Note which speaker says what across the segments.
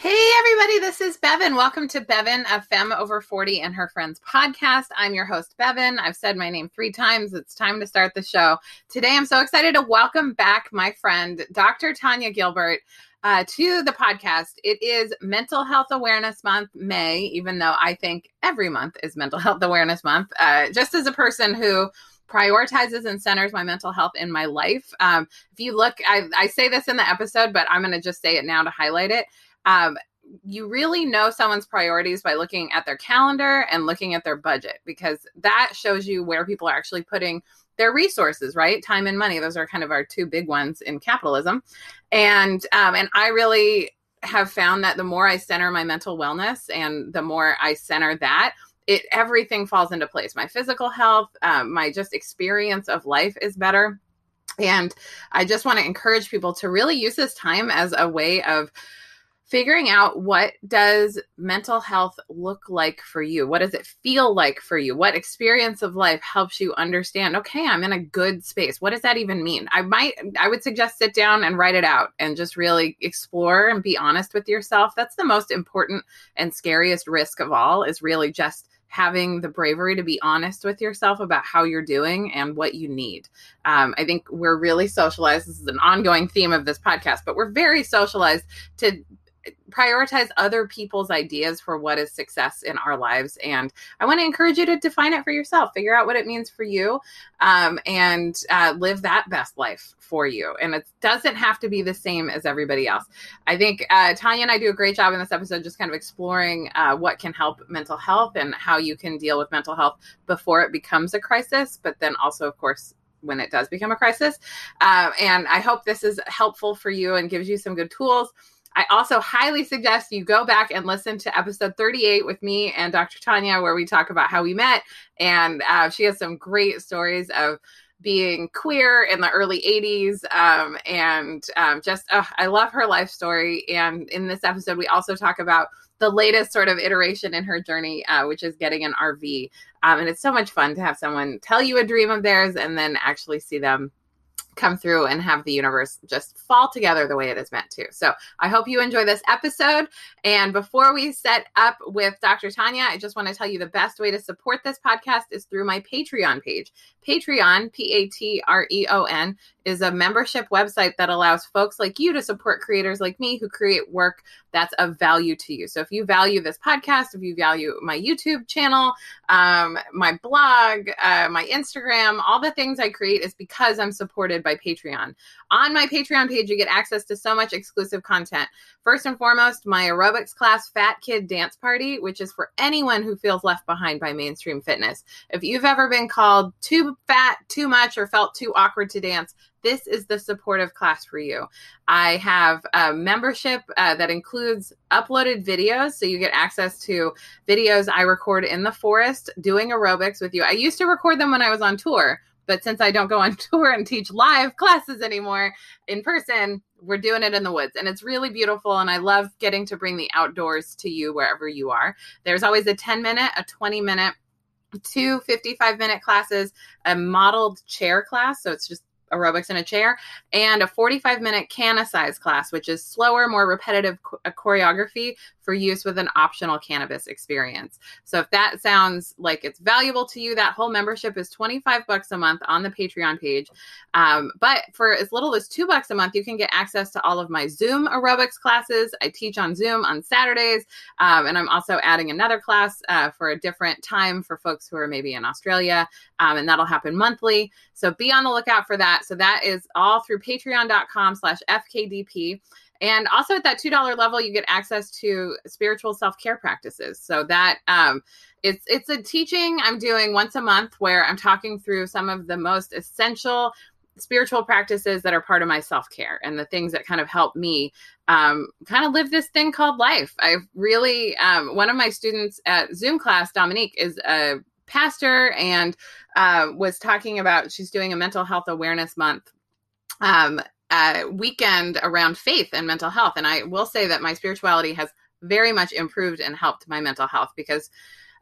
Speaker 1: Hey, everybody, this is Bevin. Welcome to Bevin, a femme over 40 and her friends podcast. I'm your host, Bevin. I've said my name three times. It's time to start the show. Today, I'm so excited to welcome back my friend, Dr. Tanya Gilbert. Uh, to the podcast. It is Mental Health Awareness Month, May, even though I think every month is Mental Health Awareness Month. Uh, just as a person who prioritizes and centers my mental health in my life. Um, if you look, I, I say this in the episode, but I'm going to just say it now to highlight it um, you really know someone's priorities by looking at their calendar and looking at their budget because that shows you where people are actually putting their resources right? Time and money those are kind of our two big ones in capitalism. And um, and i really have found that the more i center my mental wellness and the more i center that it everything falls into place. My physical health um, my just experience of life is better. And i just want to encourage people to really use this time as a way of figuring out what does mental health look like for you? What does it feel like for you? What experience of life helps you understand okay i'm in a good space? What does that even mean? I might i would suggest sit down and write it out and just really explore and be honest with yourself. That's the most important and scariest risk of all is really just having the bravery to be honest with yourself about how you're doing and what you need. Um, I think we're really socialized. This is an ongoing theme of this podcast, but we're very socialized to prioritize other people's ideas for what is success in our lives. And I want to encourage you to define it for yourself, figure out what it means for you, um, and uh, live that best life for you. And it doesn't have to be the same as everybody else. I think uh, Tanya and I do a great job in this episode, just kind of exploring uh, what can help mental health and how you can deal with mental health before it becomes a crisis, but then also, of course, when it does become a crisis. Uh, and I hope this is helpful for you and gives you some good tools. I also highly suggest you go back and listen to episode 38 with me and Dr. Tanya, where we talk about how we met. And uh, she has some great stories of being queer in the early 80s. Um, and um, just, uh, I love her life story. And in this episode, we also talk about the latest sort of iteration in her journey, uh, which is getting an RV. Um, and it's so much fun to have someone tell you a dream of theirs and then actually see them come through and have the universe just fall together the way it is meant to. So I hope you enjoy this episode. And before we set up with Dr. Tanya, I just want to tell you the best way to support this podcast is through my Patreon page. Patreon, P A T R E O N, is a membership website that allows folks like you to support creators like me who create work that's of value to you. So if you value this podcast, if you value my YouTube channel, um, my blog, uh, my Instagram, all the things I create is because I'm supported by Patreon. On my Patreon page, you get access to so much exclusive content. First and foremost, my aerobics class, Fat Kid Dance Party, which is for anyone who feels left behind by mainstream fitness. If you've ever been called too fat, too much, or felt too awkward to dance, this is the supportive class for you. I have a membership uh, that includes uploaded videos. So you get access to videos I record in the forest doing aerobics with you. I used to record them when I was on tour, but since I don't go on tour and teach live classes anymore in person, we're doing it in the woods. And it's really beautiful. And I love getting to bring the outdoors to you wherever you are. There's always a 10 minute, a 20 minute, two 55 minute classes, a modeled chair class. So it's just aerobics in a chair, and a 45 minute CannaSize class, which is slower, more repetitive uh, choreography for use with an optional cannabis experience. So if that sounds like it's valuable to you, that whole membership is 25 bucks a month on the Patreon page. Um, but for as little as two bucks a month, you can get access to all of my Zoom aerobics classes. I teach on Zoom on Saturdays, um, and I'm also adding another class uh, for a different time for folks who are maybe in Australia, um, and that'll happen monthly. So be on the lookout for that. So that is all through patreon.com slash FKDP. And also at that $2 level, you get access to spiritual self-care practices. So that um, it's it's a teaching I'm doing once a month where I'm talking through some of the most essential spiritual practices that are part of my self-care and the things that kind of help me um, kind of live this thing called life. I've really um, one of my students at Zoom class, Dominique, is a pastor and uh, was talking about she's doing a mental health awareness month um, uh, weekend around faith and mental health. And I will say that my spirituality has very much improved and helped my mental health because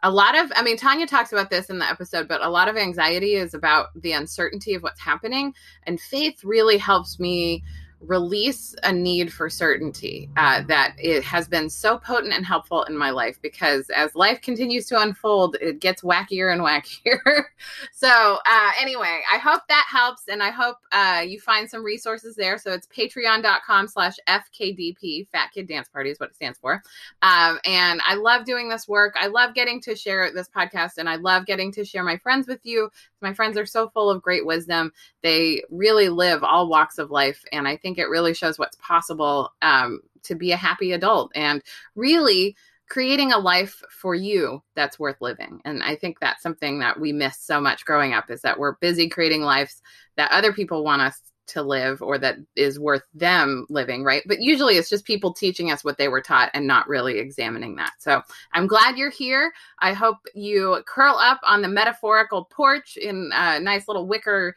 Speaker 1: a lot of, I mean, Tanya talks about this in the episode, but a lot of anxiety is about the uncertainty of what's happening. And faith really helps me release a need for certainty uh, that it has been so potent and helpful in my life because as life continues to unfold, it gets wackier and wackier. so, uh, anyway, I hope that helps and I hope uh, you find some resources there. So, it's patreon.com slash FKDP, Fat Kid Dance Party is what it stands for. Um, and I love doing this work. I love getting to share this podcast and I love getting to share my friends with you. My friends are so full of great wisdom. They really live all walks of life. And I think it really shows what's possible um, to be a happy adult and really creating a life for you that's worth living. And I think that's something that we miss so much growing up is that we're busy creating lives that other people want us to live or that is worth them living, right? But usually it's just people teaching us what they were taught and not really examining that. So I'm glad you're here. I hope you curl up on the metaphorical porch in a nice little wicker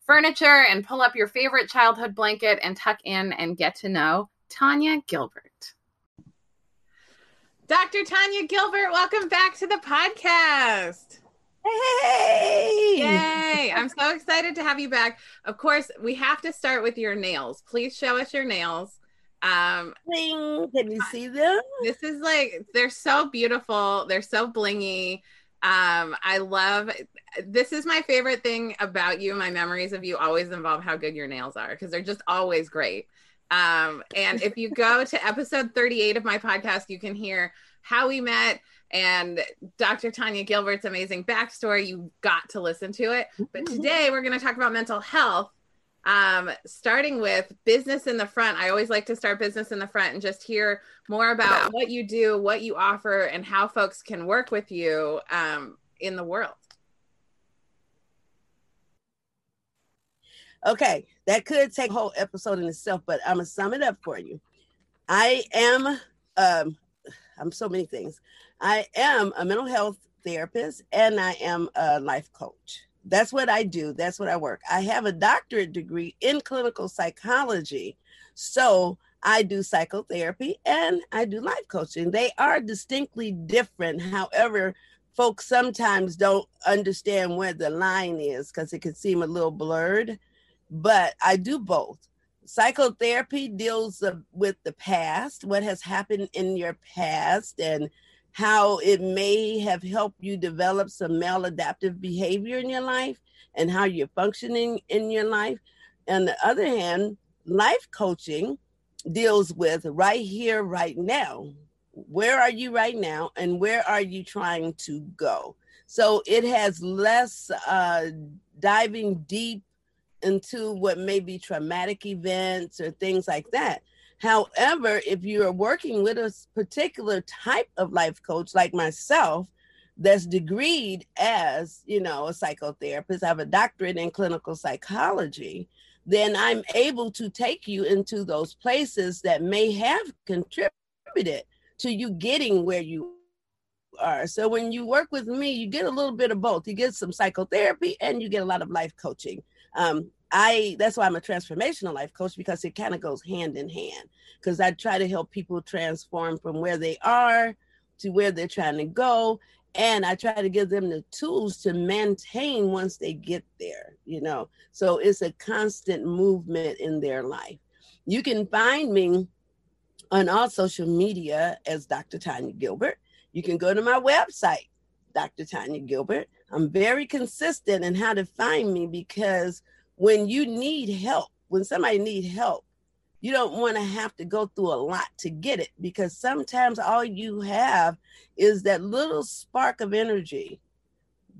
Speaker 1: furniture and pull up your favorite childhood blanket and tuck in and get to know Tanya Gilbert. Dr. Tanya Gilbert, welcome back to the podcast.
Speaker 2: Hey!
Speaker 1: Yay! I'm so excited to have you back. Of course, we have to start with your nails. Please show us your nails.
Speaker 2: Um, Bling. Can you see them?
Speaker 1: This is like they're so beautiful. They're so blingy. Um, I love this is my favorite thing about you. My memories of you always involve how good your nails are because they're just always great. Um, and if you go to episode 38 of my podcast, you can hear how we met and Dr. Tanya Gilbert's amazing backstory. You got to listen to it. But today we're going to talk about mental health um, starting with business in the front. I always like to start business in the front and just hear more about what you do, what you offer, and how folks can work with you um, in the world.
Speaker 2: Okay, that could take a whole episode in itself, but I'm gonna sum it up for you. I am, um, I'm so many things. I am a mental health therapist and I am a life coach that's what I do. That's what I work. I have a doctorate degree in clinical psychology. So I do psychotherapy and I do life coaching. They are distinctly different. However, folks sometimes don't understand where the line is because it can seem a little blurred. But I do both. Psychotherapy deals with the past, what has happened in your past, and how it may have helped you develop some maladaptive behavior in your life and how you're functioning in your life. On the other hand, life coaching deals with right here, right now. Where are you right now, and where are you trying to go? So it has less uh, diving deep into what may be traumatic events or things like that. However, if you are working with a particular type of life coach like myself, that's degreed as, you know, a psychotherapist, I have a doctorate in clinical psychology, then I'm able to take you into those places that may have contributed to you getting where you are. So when you work with me, you get a little bit of both. You get some psychotherapy and you get a lot of life coaching. Um, I that's why I'm a transformational life coach because it kind of goes hand in hand. Because I try to help people transform from where they are to where they're trying to go. And I try to give them the tools to maintain once they get there, you know. So it's a constant movement in their life. You can find me on all social media as Dr. Tanya Gilbert. You can go to my website, Dr. Tanya Gilbert. I'm very consistent in how to find me because when you need help, when somebody need help, you don't want to have to go through a lot to get it because sometimes all you have is that little spark of energy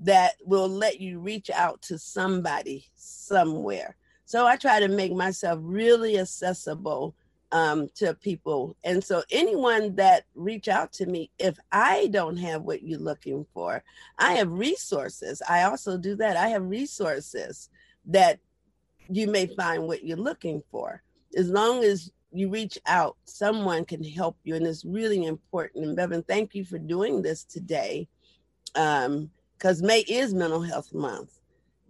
Speaker 2: that will let you reach out to somebody somewhere. So I try to make myself really accessible um, to people. And so anyone that reach out to me, if I don't have what you're looking for, I have resources. I also do that. I have resources that you may find what you're looking for. As long as you reach out, someone can help you. And it's really important. And Bevin, thank you for doing this today. Um, because May is mental health month,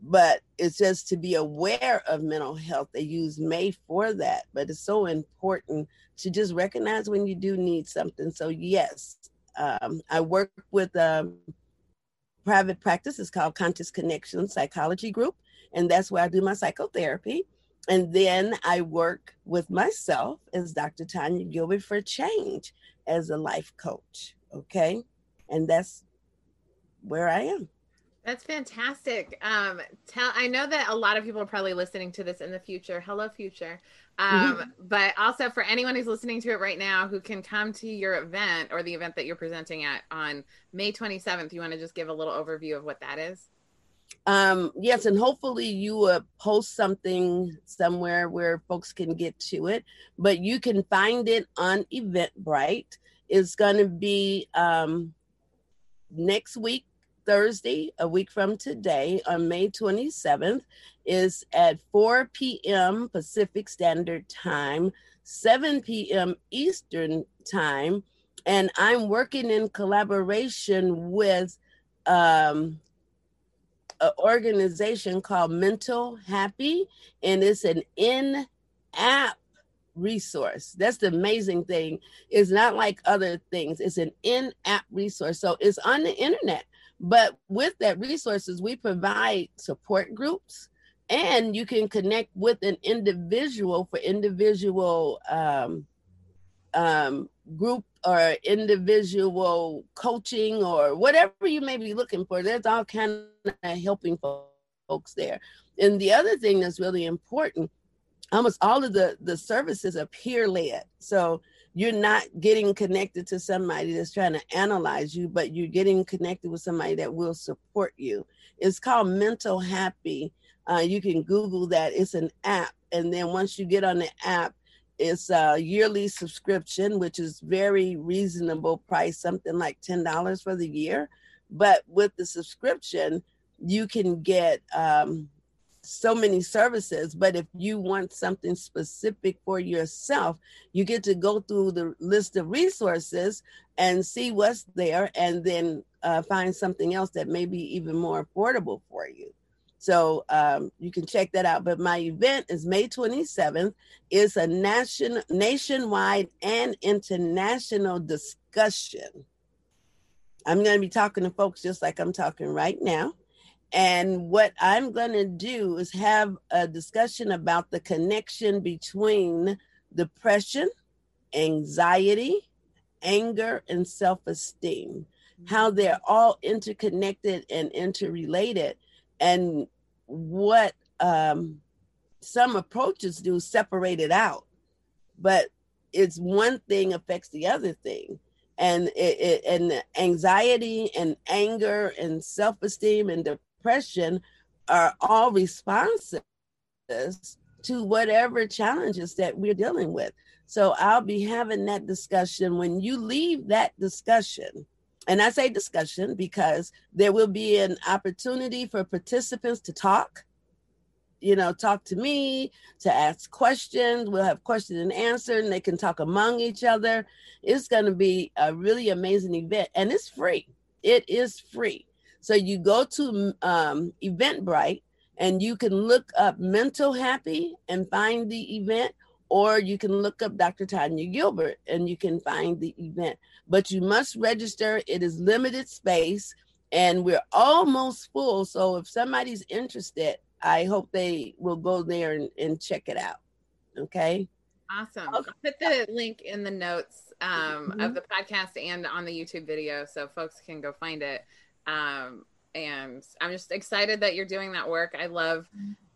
Speaker 2: but it's just to be aware of mental health. They use May for that, but it's so important to just recognize when you do need something. So yes, um, I work with a um, private practice. It's called Conscious Connection Psychology Group and that's where I do my psychotherapy. and then I work with myself as Dr. Tanya Gilbert for change as a life coach. Okay. And that's where I am.
Speaker 1: That's fantastic. Um, tell I know that a lot of people are probably listening to this in the future. Hello, future. Um, mm-hmm. but also for anyone who's listening to it right now who can come to your event or the event that you're presenting at on May 27th, you want to just give a little overview of what that is?
Speaker 2: Um, yes, and hopefully you will post something somewhere where folks can get to it, but you can find it on Eventbrite. It's going to be um, next week, Thursday, a week from today, on May 27th, is at 4 p.m. Pacific Standard Time, 7 p.m. Eastern Time. And I'm working in collaboration with um, an organization called Mental Happy, and it's an in app resource. That's the amazing thing. It's not like other things, it's an in app resource. So it's on the internet. But with that resources, we provide support groups and you can connect with an individual for individual um, um, group or individual coaching or whatever you may be looking for. There's all kind of helping folks there. And the other thing that's really important, almost all of the the services are peer led. So you're not getting connected to somebody that's trying to analyze you, but you're getting connected with somebody that will support you. It's called Mental Happy. Uh, you can Google that. It's an app, and then once you get on the app, it's a yearly subscription, which is very reasonable price, something like $10 for the year. But with the subscription, you can get um, so many services. But if you want something specific for yourself, you get to go through the list of resources and see what's there and then uh, find something else that may be even more affordable for you. So um, you can check that out. But my event is May 27th. It's a nation, nationwide and international discussion. I'm going to be talking to folks just like I'm talking right now. And what I'm going to do is have a discussion about the connection between depression, anxiety, anger, and self esteem, how they're all interconnected and interrelated and what um, some approaches do separate it out. But it's one thing affects the other thing. And it, it, and anxiety and anger and self-esteem and depression are all responses to whatever challenges that we're dealing with. So i'll be having that discussion. When you leave that discussion and I say discussion because there will be an opportunity for participants to talk, you know, talk to me, to ask questions. We'll have question and answer, and they can talk among each other. It's going to be a really amazing event, and it's free. It is free. So you go to um, Eventbrite and you can look up Mental Happy and find the event, or you can look up Dr. Tanya Gilbert and you can find the event. But you must register. It is limited space and we're almost full. So if somebody's interested, I hope they will go there and, and check it out. Okay.
Speaker 1: Awesome. Okay. I'll put the link in the notes um, mm-hmm. of the podcast and on the YouTube video so folks can go find it. Um, and I'm just excited that you're doing that work. I love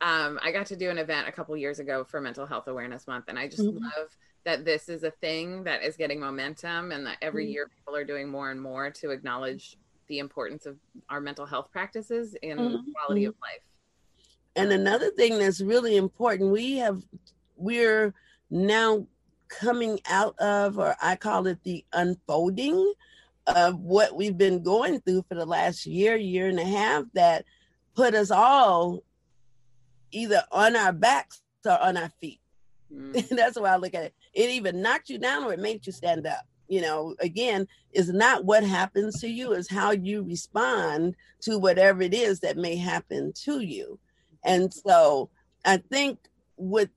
Speaker 1: um I got to do an event a couple years ago for mental health awareness month and I just mm-hmm. love that this is a thing that is getting momentum and that every mm-hmm. year people are doing more and more to acknowledge the importance of our mental health practices in mm-hmm. quality of life.
Speaker 2: And another thing that's really important, we have we're now coming out of or I call it the unfolding of what we've been going through for the last year, year and a half that put us all either on our backs or on our feet. Mm. That's why I look at it. It either knocked you down or it made you stand up. You know, again, is not what happens to you, is how you respond to whatever it is that may happen to you. And so I think with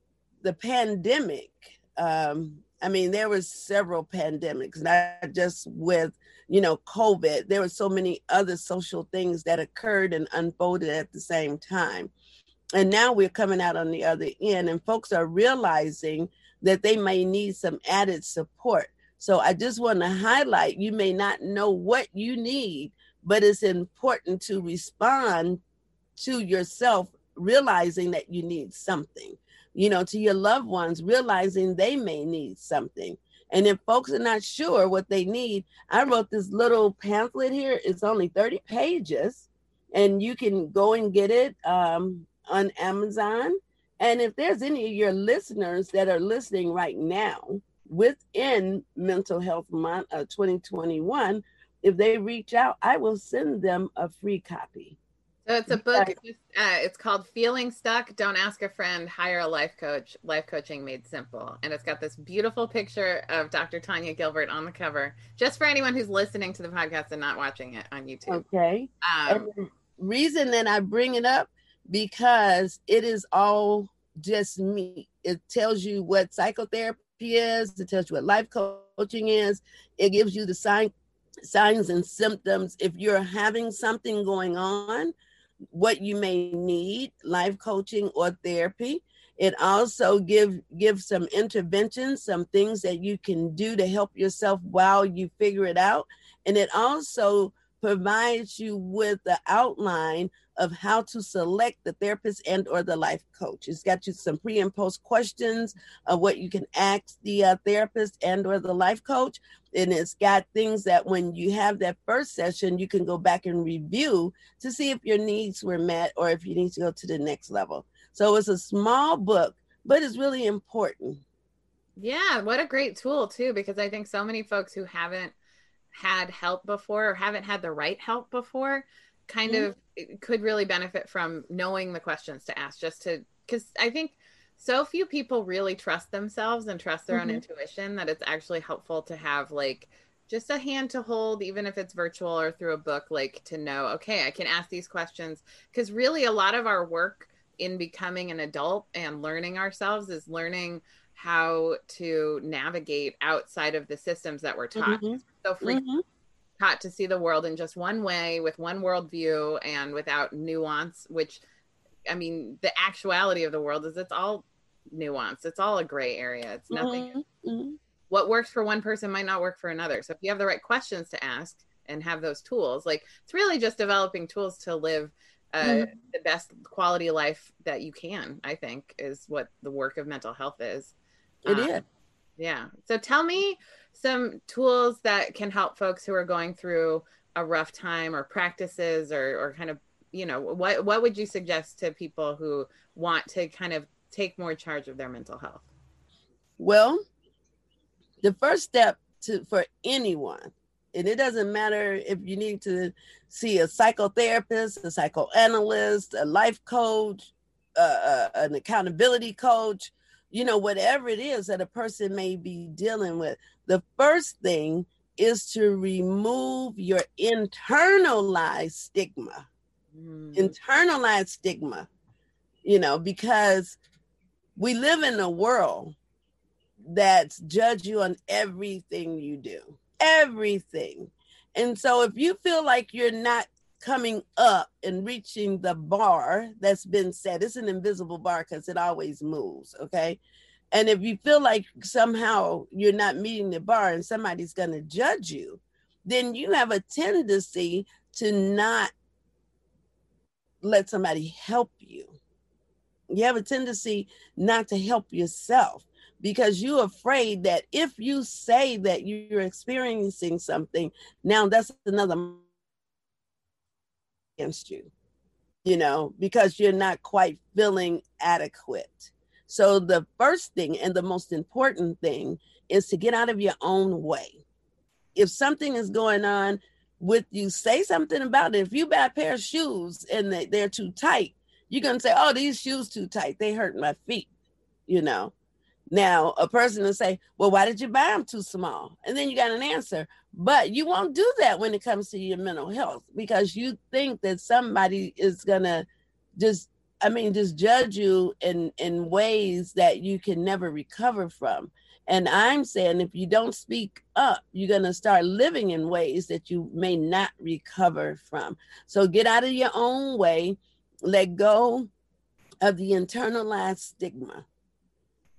Speaker 2: the pandemic, um, I mean, there was several pandemics, not just with you know, COVID, there were so many other social things that occurred and unfolded at the same time. And now we're coming out on the other end, and folks are realizing that they may need some added support. So I just want to highlight you may not know what you need, but it's important to respond to yourself, realizing that you need something, you know, to your loved ones, realizing they may need something. And if folks are not sure what they need, I wrote this little pamphlet here. It's only 30 pages, and you can go and get it um, on Amazon. And if there's any of your listeners that are listening right now within Mental Health Month of 2021, if they reach out, I will send them a free copy.
Speaker 1: So it's a book. Uh, it's called Feeling Stuck. Don't ask a friend. Hire a life coach. Life coaching made simple. And it's got this beautiful picture of Dr. Tanya Gilbert on the cover. Just for anyone who's listening to the podcast and not watching it on YouTube.
Speaker 2: Okay. Um, reason that I bring it up because it is all just me. It tells you what psychotherapy is. It tells you what life coaching is. It gives you the sign, signs and symptoms if you're having something going on what you may need, life coaching or therapy. It also give give some interventions, some things that you can do to help yourself while you figure it out. And it also provides you with the outline of how to select the therapist and or the life coach. It's got you some pre and post questions of what you can ask the uh, therapist and or the life coach. And it's got things that when you have that first session, you can go back and review to see if your needs were met or if you need to go to the next level. So it's a small book, but it's really important.
Speaker 1: Yeah, what a great tool too, because I think so many folks who haven't had help before or haven't had the right help before kind mm-hmm. of could really benefit from knowing the questions to ask just to because i think so few people really trust themselves and trust their mm-hmm. own intuition that it's actually helpful to have like just a hand to hold even if it's virtual or through a book like to know okay i can ask these questions because really a lot of our work in becoming an adult and learning ourselves is learning how to navigate outside of the systems that we're taught. Mm-hmm. So frequently mm-hmm. taught to see the world in just one way with one worldview and without nuance, which I mean, the actuality of the world is it's all nuance. It's all a gray area. It's nothing. Mm-hmm. mm-hmm. What works for one person might not work for another. So if you have the right questions to ask and have those tools, like it's really just developing tools to live uh, mm-hmm. the best quality life that you can. I think is what the work of mental health is.
Speaker 2: It um, is.
Speaker 1: Yeah. So tell me some tools that can help folks who are going through a rough time or practices or, or kind of, you know, what, what would you suggest to people who want to kind of take more charge of their mental health?
Speaker 2: Well, the first step to for anyone, and it doesn't matter if you need to see a psychotherapist, a psychoanalyst, a life coach, uh, uh, an accountability coach, you know, whatever it is that a person may be dealing with, the first thing is to remove your internalized stigma. Mm. Internalized stigma, you know, because we live in a world that's judge you on everything you do, everything. And so if you feel like you're not coming up and reaching the bar that's been set. It's an invisible bar because it always moves. Okay. And if you feel like somehow you're not meeting the bar and somebody's going to judge you, then you have a tendency to not let somebody help you. You have a tendency not to help yourself because you're afraid that if you say that you're experiencing something, now that's another against you, you know, because you're not quite feeling adequate. So, the first thing and the most important thing is to get out of your own way. If something is going on with you, say something about it. If you buy a pair of shoes and they, they're too tight, you're going to say, Oh, these shoes too tight. They hurt my feet, you know. Now, a person will say, Well, why did you buy them too small? And then you got an answer. But you won't do that when it comes to your mental health because you think that somebody is going to just, I mean, just judge you in, in ways that you can never recover from. And I'm saying if you don't speak up, you're going to start living in ways that you may not recover from. So get out of your own way, let go of the internalized stigma.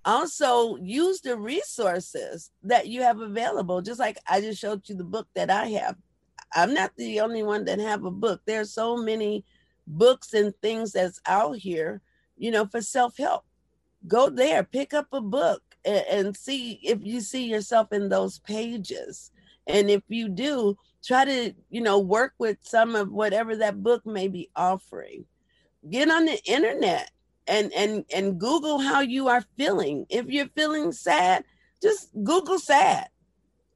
Speaker 2: Also, use the resources that you have available. Just like I just showed you the book that I have. I'm not the only one that have a book. There's so many books and things that's out here, you know, for self-help. Go there, pick up a book and, and see if you see yourself in those pages. And if you do, try to, you know, work with some of whatever that book may be offering. Get on the internet and and and Google how you are feeling. If you're feeling sad, just Google sad.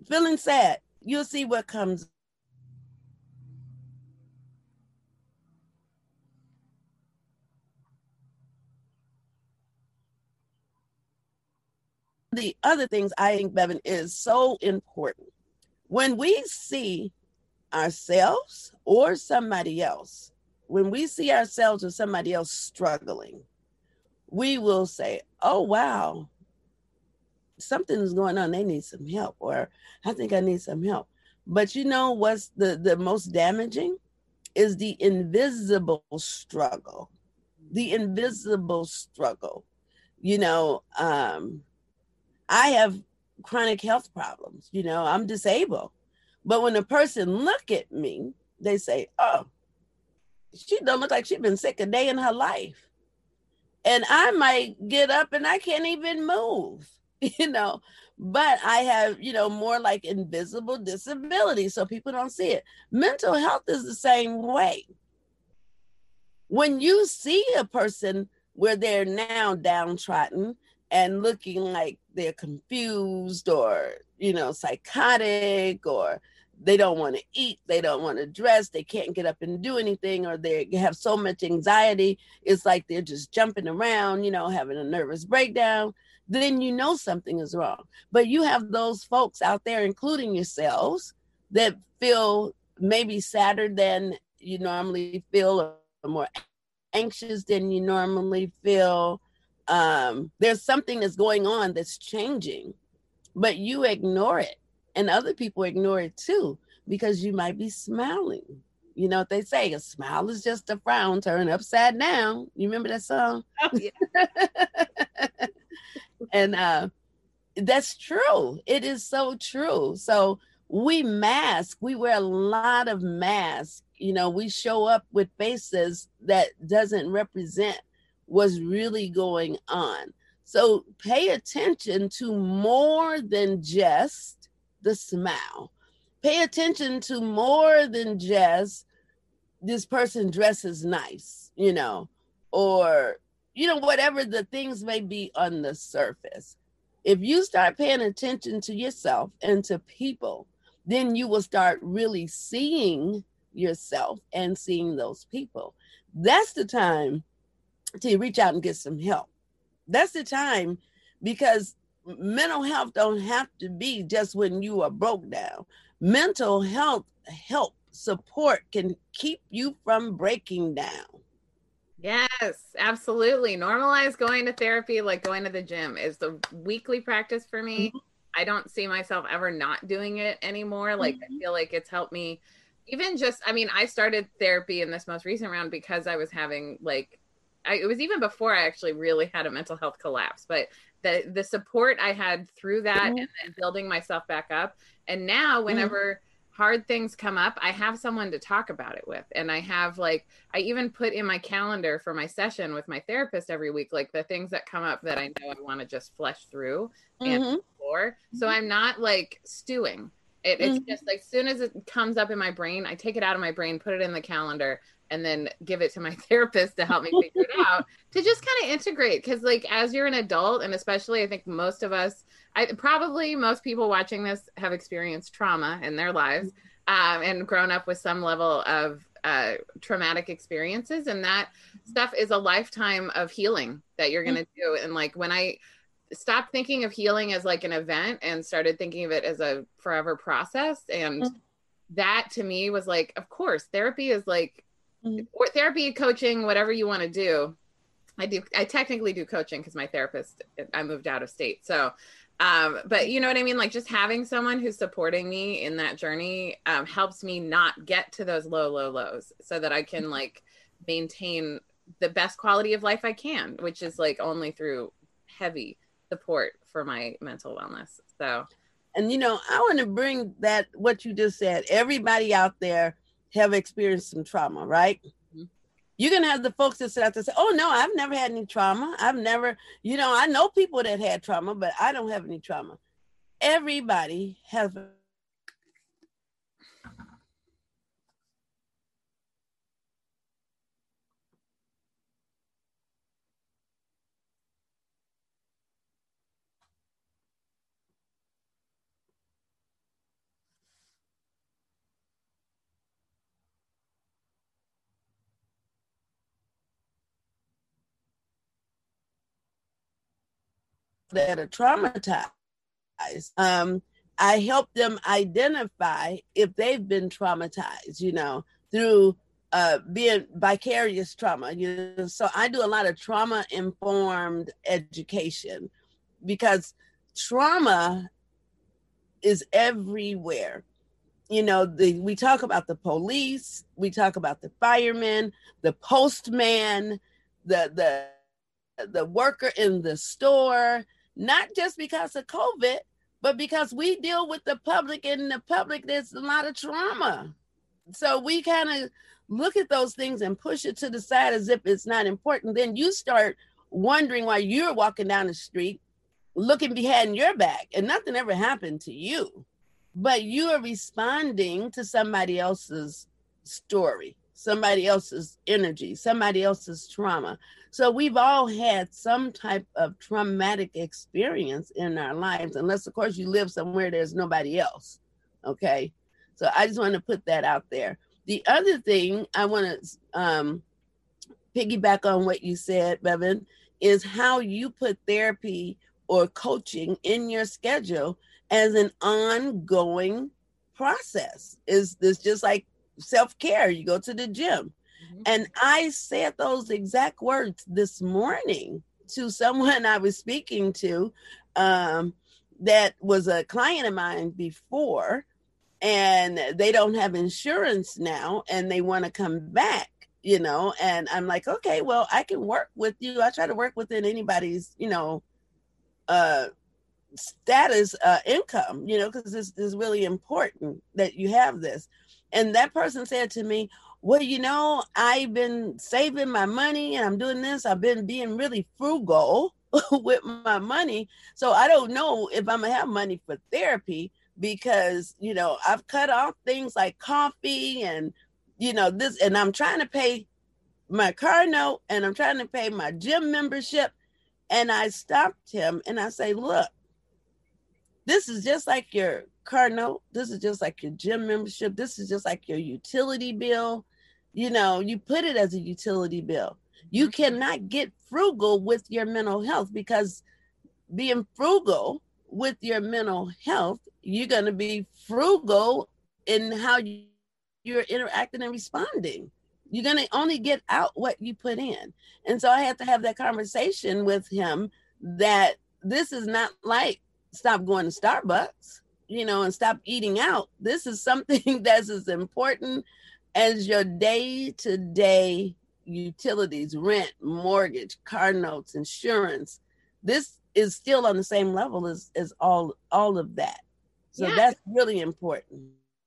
Speaker 2: Feeling sad. You'll see what comes the other things I think, Bevin, is so important. When we see ourselves or somebody else, when we see ourselves or somebody else struggling, we will say, Oh, wow, something is going on. They need some help, or I think I need some help. But you know what's the, the most damaging is the invisible struggle. The invisible struggle. You know, um, I have chronic health problems. You know, I'm disabled. But when a person look at me, they say, "Oh, she don't look like she's been sick a day in her life." And I might get up and I can't even move, you know. But I have, you know, more like invisible disability, so people don't see it. Mental health is the same way. When you see a person where they're now downtrodden, and looking like they're confused or you know psychotic or they don't want to eat they don't want to dress they can't get up and do anything or they have so much anxiety it's like they're just jumping around you know having a nervous breakdown then you know something is wrong. But you have those folks out there including yourselves that feel maybe sadder than you normally feel or more anxious than you normally feel um, there's something that's going on that's changing, but you ignore it, and other people ignore it too because you might be smiling. You know what they say? A smile is just a frown turned upside down. You remember that song? Oh, yeah. and uh, that's true. It is so true. So we mask. We wear a lot of masks. You know, we show up with faces that doesn't represent what's really going on. So pay attention to more than just the smile. Pay attention to more than just this person dresses nice, you know, or, you know, whatever the things may be on the surface. If you start paying attention to yourself and to people, then you will start really seeing yourself and seeing those people. That's the time to reach out and get some help. That's the time because mental health don't have to be just when you are broke down. Mental health help support can keep you from breaking down.
Speaker 1: Yes, absolutely. Normalize going to therapy like going to the gym is the weekly practice for me. Mm-hmm. I don't see myself ever not doing it anymore. Like mm-hmm. I feel like it's helped me even just I mean, I started therapy in this most recent round because I was having like I, it was even before I actually really had a mental health collapse, but the the support I had through that mm-hmm. and then building myself back up. And now whenever mm-hmm. hard things come up, I have someone to talk about it with. And I have like I even put in my calendar for my session with my therapist every week, like the things that come up that I know I want to just flesh through mm-hmm. and explore. So mm-hmm. I'm not like stewing. It, it's mm-hmm. just like as soon as it comes up in my brain, I take it out of my brain, put it in the calendar, and then give it to my therapist to help me figure it out to just kind of integrate because like as you're an adult and especially i think most of us i probably most people watching this have experienced trauma in their lives um, and grown up with some level of uh, traumatic experiences and that stuff is a lifetime of healing that you're going to do and like when i stopped thinking of healing as like an event and started thinking of it as a forever process and mm-hmm. that to me was like of course therapy is like mm-hmm. or therapy, coaching, whatever you want to do. I do. I technically do coaching because my therapist. I moved out of state, so. Um, but you know what I mean. Like just having someone who's supporting me in that journey um, helps me not get to those low, low lows, so that I can like maintain the best quality of life I can, which is like only through heavy support for my mental wellness. So,
Speaker 2: and you know, I want to bring that what you just said. Everybody out there have experienced some trauma, right? Mm-hmm. You're gonna have the folks that sit out there say, "Oh no, I've never had any trauma. I've never, you know, I know people that had trauma, but I don't have any trauma." Everybody has that are traumatized. Um, I help them identify if they've been traumatized, you know, through uh, being vicarious trauma. You know, so I do a lot of trauma informed education because trauma is everywhere. You know, the we talk about the police, we talk about the firemen, the postman, the the the worker in the store, not just because of COVID, but because we deal with the public and the public, there's a lot of trauma. So we kind of look at those things and push it to the side as if it's not important. Then you start wondering why you're walking down the street looking behind your back and nothing ever happened to you, but you are responding to somebody else's story, somebody else's energy, somebody else's trauma. So we've all had some type of traumatic experience in our lives, unless, of course, you live somewhere there's nobody else. Okay. So I just want to put that out there. The other thing I want to um, piggyback on what you said, Bevin, is how you put therapy or coaching in your schedule as an ongoing process. Is this just like self care? You go to the gym Mm-hmm. And I said those exact words this morning to someone I was speaking to um, that was a client of mine before, and they don't have insurance now and they want to come back you know and i'm like okay well i can work with you i try to work within anybody's you know uh status uh income you know because this is really important that you have this and that person said to me well, you know, I've been saving my money and I'm doing this. I've been being really frugal with my money. So I don't know if I'm gonna have money for therapy because, you know, I've cut off things like coffee and, you know, this, and I'm trying to pay my car note and I'm trying to pay my gym membership. And I stopped him and I say, look, this is just like your car note. This is just like your gym membership. This is just like your utility bill you know, you put it as a utility bill. You mm-hmm. cannot get frugal with your mental health because being frugal with your mental health, you're going to be frugal in how you, you're interacting and responding. You're going to only get out what you put in. And so I had to have that conversation with him that this is not like stop going to Starbucks, you know, and stop eating out. This is something that's as important as your day to day utilities, rent, mortgage, car notes, insurance, this is still on the same level as, as all all of that. So yeah. that's really important.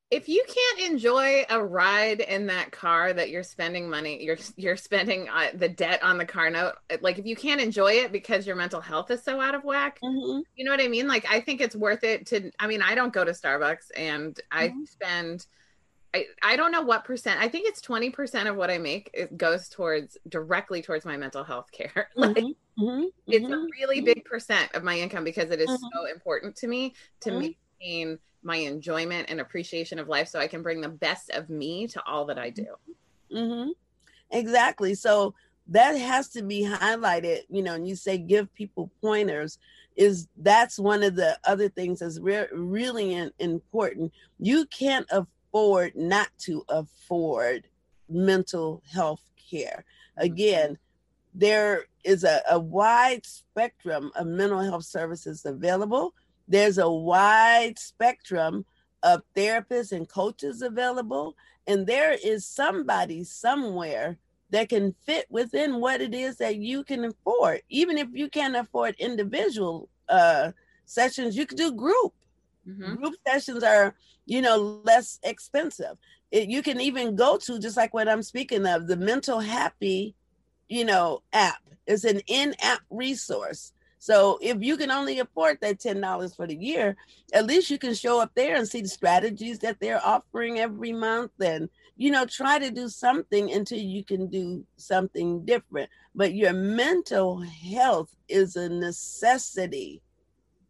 Speaker 1: If you can't enjoy a ride in that car that you're spending money, you're you're spending uh, the debt on the car note. Like if you can't enjoy it because your mental health is so out of whack, mm-hmm. you know what I mean? Like I think it's worth it to. I mean, I don't go to Starbucks, and mm-hmm. I spend I, I don't know what percent. I think it's 20% of what I make it goes towards directly towards my mental health care. like mm-hmm, mm-hmm, it's a mm-hmm, really big percent of my income because it is mm-hmm. so important to me to mm-hmm. maintain my enjoyment and appreciation of life so I can bring the best of me to all that I do.
Speaker 2: Mm-hmm. Exactly. So that has to be highlighted, you know, and you say give people pointers is that's one of the other things that's re- really in, important. You can't afford not to afford mental health care. Mm-hmm. Again, there is a, a wide spectrum of mental health services available. There's a wide spectrum of therapists and coaches available. And there is somebody somewhere that can fit within what it is that you can afford. Even if you can't afford individual uh, sessions, you could do group. Mm-hmm. Group sessions are, you know, less expensive. It, you can even go to just like what I'm speaking of the Mental Happy, you know, app. It's an in-app resource. So if you can only afford that ten dollars for the year, at least you can show up there and see the strategies that they're offering every month, and you know, try to do something until you can do something different. But your mental health is a necessity.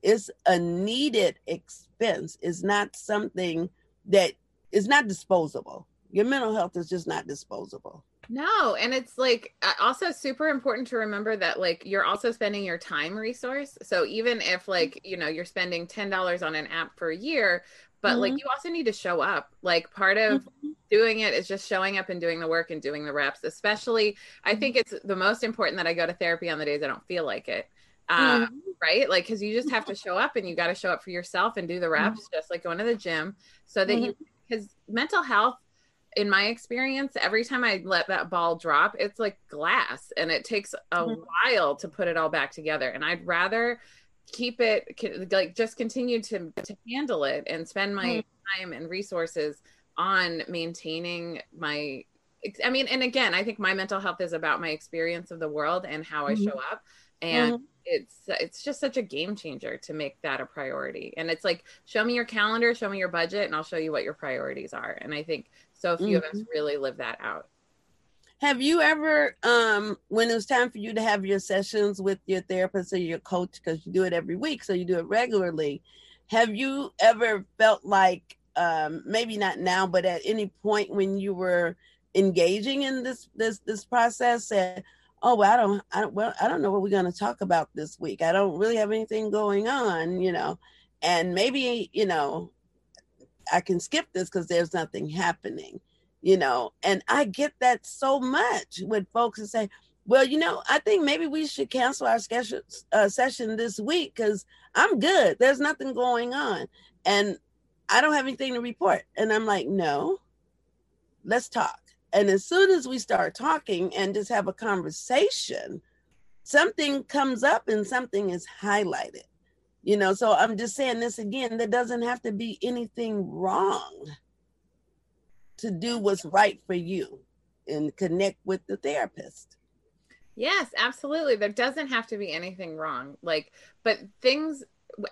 Speaker 2: It's a needed expense. It's not something that is not disposable. Your mental health is just not disposable.
Speaker 1: No, and it's like also super important to remember that like you're also spending your time resource. So even if like, you know, you're spending $10 on an app for a year, but mm-hmm. like you also need to show up. Like part of mm-hmm. doing it is just showing up and doing the work and doing the reps. Especially, I mm-hmm. think it's the most important that I go to therapy on the days I don't feel like it. Uh, mm-hmm. Right? Like, because you just have to show up and you got to show up for yourself and do the reps, mm-hmm. just like going to the gym, so that you, mm-hmm. mental health in my experience, every time I let that ball drop, it's like glass and it takes a mm-hmm. while to put it all back together. And I'd rather keep it like just continue to, to handle it and spend my mm-hmm. time and resources on maintaining my I mean, and again, I think my mental health is about my experience of the world and how mm-hmm. I show up. And mm-hmm. it's it's just such a game changer to make that a priority. And it's like, show me your calendar, show me your budget, and I'll show you what your priorities are. And I think so a few mm-hmm. of us mm-hmm. really live that out.
Speaker 2: Have you ever, um, when it was time for you to have your sessions with your therapist or your coach, because you do it every week, so you do it regularly, have you ever felt like, um, maybe not now, but at any point when you were engaging in this this this process, said, "Oh, well, I don't, I don't, well, I don't know what we're going to talk about this week. I don't really have anything going on, you know, and maybe, you know, I can skip this because there's nothing happening, you know. And I get that so much when folks say, well, you know, I think maybe we should cancel our schedule, uh, session this week because I'm good. There's nothing going on. And I don't have anything to report. And I'm like, no, let's talk. And as soon as we start talking and just have a conversation, something comes up and something is highlighted you know so i'm just saying this again there doesn't have to be anything wrong to do what's right for you and connect with the therapist.
Speaker 1: Yes absolutely. There doesn't have to be anything wrong. Like but things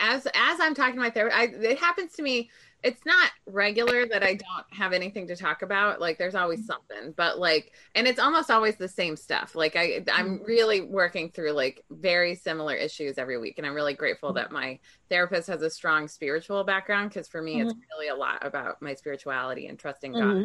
Speaker 1: as as i'm talking to my therapist I, it happens to me it's not regular that I don't have anything to talk about. Like there's always mm-hmm. something, but like, and it's almost always the same stuff. Like I, I'm mm-hmm. really working through like very similar issues every week. And I'm really grateful mm-hmm. that my therapist has a strong spiritual background. Cause for me, mm-hmm. it's really a lot about my spirituality and trusting God. Mm-hmm.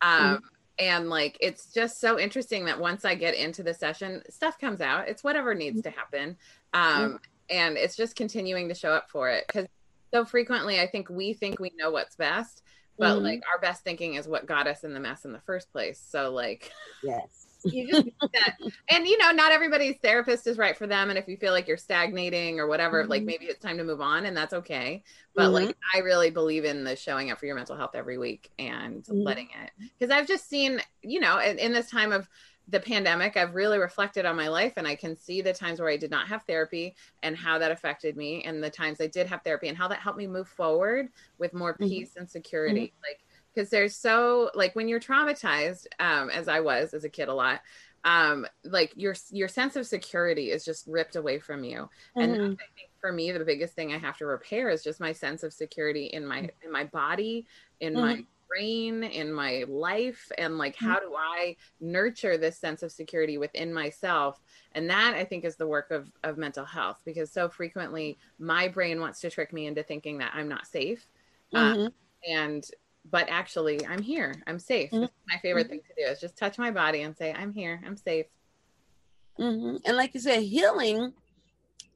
Speaker 1: Um, and like, it's just so interesting that once I get into the session, stuff comes out. It's whatever needs to happen. Um, and it's just continuing to show up for it. Cause so frequently i think we think we know what's best but mm-hmm. like our best thinking is what got us in the mess in the first place so like
Speaker 2: yes
Speaker 1: you just that. and you know not everybody's therapist is right for them and if you feel like you're stagnating or whatever mm-hmm. like maybe it's time to move on and that's okay but mm-hmm. like i really believe in the showing up for your mental health every week and mm-hmm. letting it because i've just seen you know in, in this time of the pandemic, I've really reflected on my life and I can see the times where I did not have therapy and how that affected me, and the times I did have therapy and how that helped me move forward with more mm-hmm. peace mm-hmm. and security. Mm-hmm. Like, because there's so, like, when you're traumatized, um, as I was as a kid a lot, um, like your your sense of security is just ripped away from you. Mm-hmm. And I think for me, the biggest thing I have to repair is just my sense of security in my in my body, in my mm-hmm brain in my life and like how do i nurture this sense of security within myself? And that i think is the work of of mental health because so frequently my brain wants to trick me into thinking that i'm not safe uh, mm-hmm. and but actually i'm here. I'm safe. Mm-hmm. my favorite thing to do is just touch my body and say i'm here. I'm safe.
Speaker 2: Mm-hmm. and like you said healing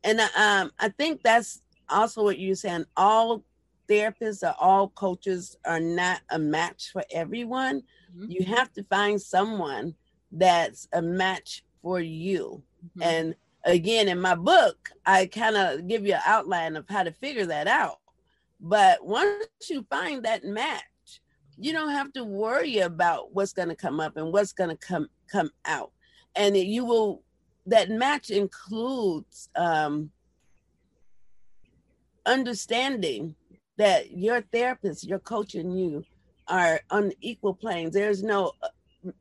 Speaker 2: and um i think that's also what you're saying all therapists or all coaches are not a match for everyone. Mm-hmm. You have to find someone that's a match for you. Mm-hmm. And again, in my book, I kind of give you an outline of how to figure that out. But once you find that match, you don't have to worry about what's going to come up and what's going to come come out and you will that match includes um understanding that your therapist your coach and you are on equal planes. There's no uh,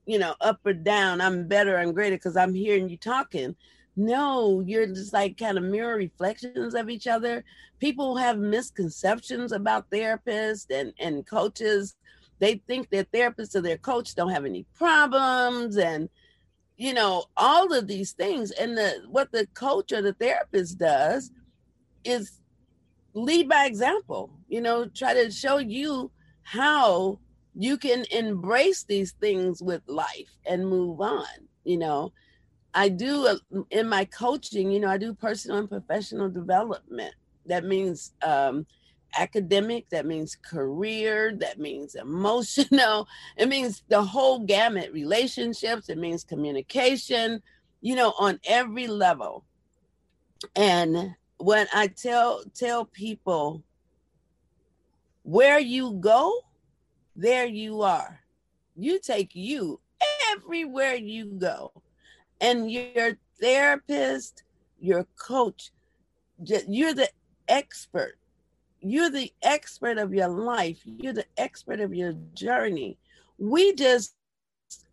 Speaker 2: you know up or down. I'm better i'm greater because i'm hearing you talking. No you're just like kind of mirror reflections of each other. People have misconceptions about therapists and and coaches. They think their therapist or their coach don't have any problems and you know all of these things. And the what the coach or the therapist does is lead by example you know try to show you how you can embrace these things with life and move on you know i do uh, in my coaching you know i do personal and professional development that means um, academic, that means career, that means emotional, it means the whole gamut, relationships, it means communication, you know, on every level. And when I tell tell people where you go, there you are. You take you everywhere you go. And your therapist, your coach, you're the expert you're the expert of your life. You're the expert of your journey. We just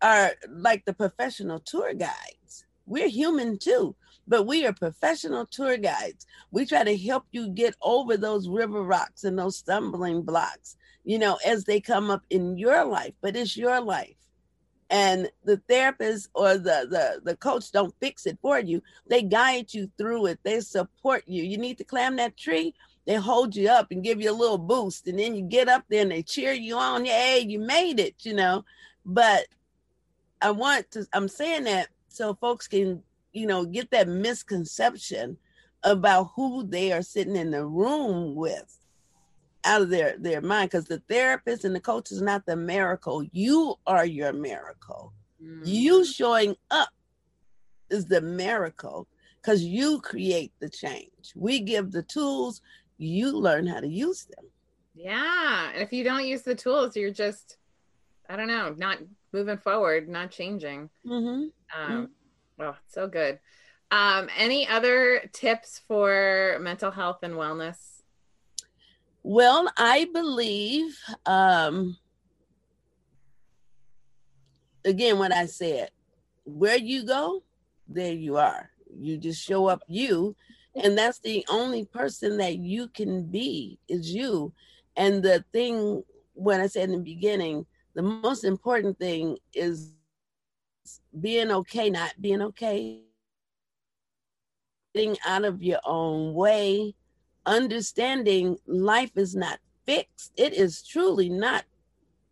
Speaker 2: are like the professional tour guides. We're human too, but we are professional tour guides. We try to help you get over those river rocks and those stumbling blocks, you know, as they come up in your life, but it's your life. And the therapist or the, the, the coach don't fix it for you. They guide you through it. They support you. You need to climb that tree they hold you up and give you a little boost and then you get up there and they cheer you on hey you made it you know but i want to i'm saying that so folks can you know get that misconception about who they are sitting in the room with out of their their mind because the therapist and the coach is not the miracle you are your miracle mm. you showing up is the miracle because you create the change we give the tools you learn how to use them.
Speaker 1: Yeah. And if you don't use the tools, you're just, I don't know, not moving forward, not changing. Mm-hmm. Um, mm-hmm. Oh, so good. Um, any other tips for mental health and wellness?
Speaker 2: Well, I believe, um, again, what I said, where you go, there you are. You just show up you and that's the only person that you can be is you and the thing when i said in the beginning the most important thing is being okay not being okay getting out of your own way understanding life is not fixed. It is truly not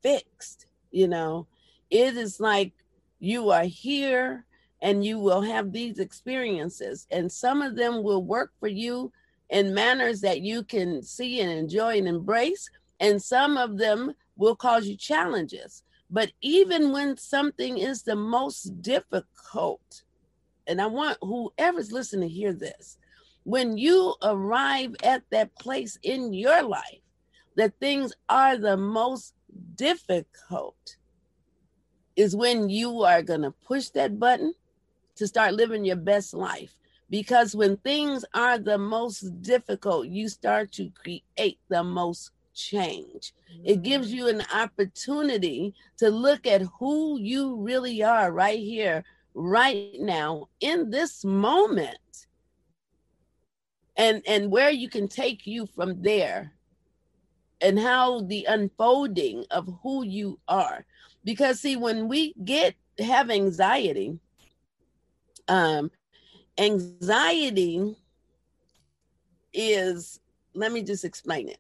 Speaker 2: fixed you know? It is like you are here and you will have these experiences and some of them will work for you in manners that you can see and enjoy and embrace and some of them will cause you challenges but even when something is the most difficult and i want whoever's listening to hear this when you arrive at that place in your life that things are the most difficult is when you are going to push that button to start living your best life. Because when things are the most difficult, you start to create the most change. It gives you an opportunity to look at who you really are right here, right now, in this moment. And, and where you can take you from there and how the unfolding of who you are. Because see, when we get have anxiety, um, anxiety is, let me just explain it.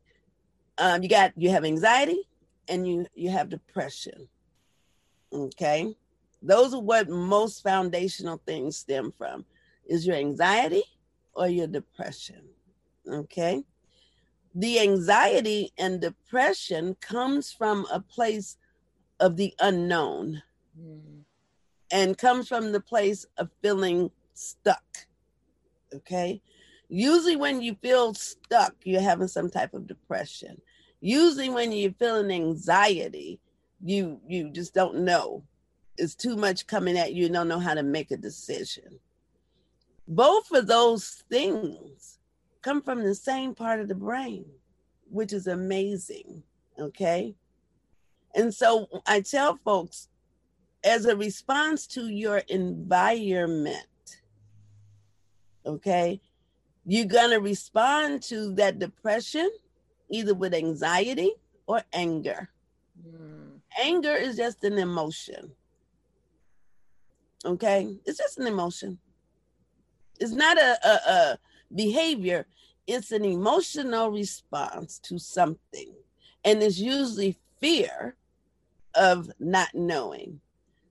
Speaker 2: Um, you got, you have anxiety and you, you have depression. Okay. Those are what most foundational things stem from is your anxiety or your depression. Okay. The anxiety and depression comes from a place of the unknown. Mm and comes from the place of feeling stuck. Okay. Usually, when you feel stuck, you're having some type of depression. Usually, when you're feeling anxiety, you you just don't know. It's too much coming at you You don't know how to make a decision. Both of those things come from the same part of the brain, which is amazing. Okay. And so I tell folks as a response to your environment, okay, you're going to respond to that depression either with anxiety or anger. Mm. Anger is just an emotion. Okay, it's just an emotion. It's not a, a, a behavior, it's an emotional response to something. And it's usually fear of not knowing.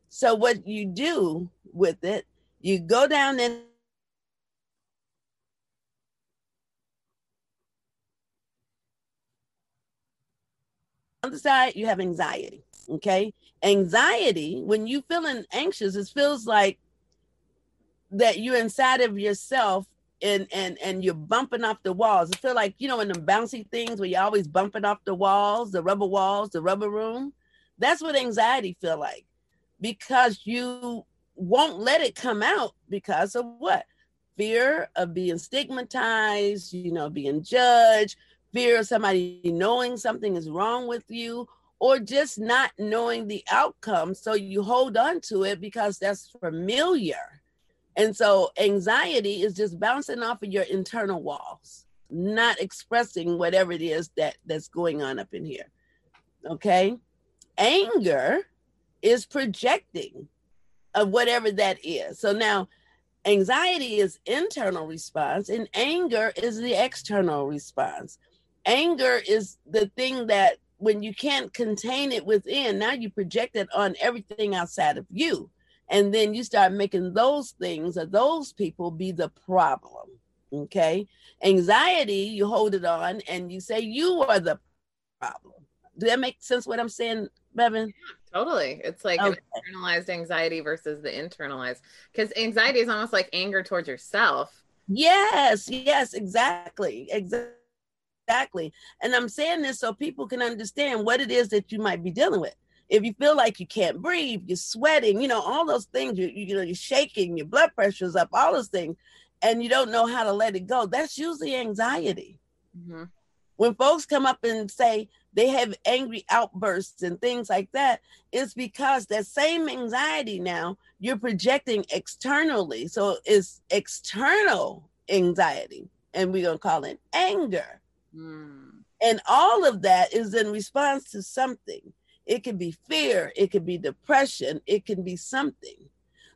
Speaker 2: So, what you do with it, you go down and on the side, you have anxiety. Okay. Anxiety, when you feeling anxious, it feels like that you're inside of yourself and and and you're bumping off the walls. It feel like, you know, in the bouncy things where you're always bumping off the walls, the rubber walls, the rubber room. That's what anxiety feel like because you won't let it come out because of what? Fear of being stigmatized, you know, being judged, fear of somebody knowing something is wrong with you, or just not knowing the outcome. So you hold on to it because that's familiar. And so anxiety is just bouncing off of your internal walls, not expressing whatever it is that that's going on up in here. Okay? Anger is projecting of whatever that is. So now anxiety is internal response and anger is the external response anger is the thing that when you can't contain it within, now you project it on everything outside of you. And then you start making those things or those people be the problem. Okay. Anxiety, you hold it on and you say you are the problem. Do that make sense what I'm saying, Bevin?
Speaker 1: Yeah, totally. It's like okay. internalized anxiety versus the internalized. Because anxiety is almost like anger towards yourself.
Speaker 2: Yes, yes, exactly. Exactly Exactly. And I'm saying this so people can understand what it is that you might be dealing with. If you feel like you can't breathe, you're sweating, you know, all those things, you, you know, you're shaking, your blood pressure's up, all those things, and you don't know how to let it go, that's usually anxiety. Mm-hmm. When folks come up and say they have angry outbursts and things like that, it's because that same anxiety now you're projecting externally. So it's external anxiety, and we're going to call it anger. Mm. And all of that is in response to something. It could be fear, it could be depression, it can be something.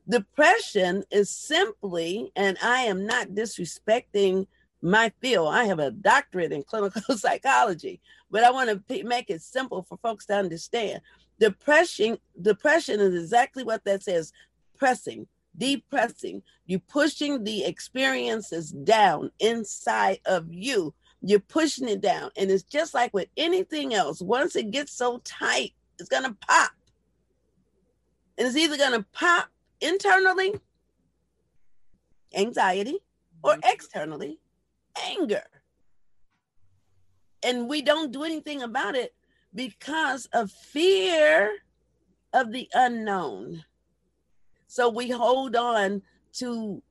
Speaker 2: Depression is simply, and I am not disrespecting my field. I have a doctorate in clinical psychology, but I want to p- make it simple for folks to understand. Depression, depression is exactly what that says: pressing, depressing. You pushing the experiences down inside of you you're pushing it down. And it's just like with anything else. Once it gets so tight, it's going to pop. And it's either going to pop internally, anxiety, or mm-hmm. externally, anger. And we don't do anything about it because of fear of the unknown. So we hold on to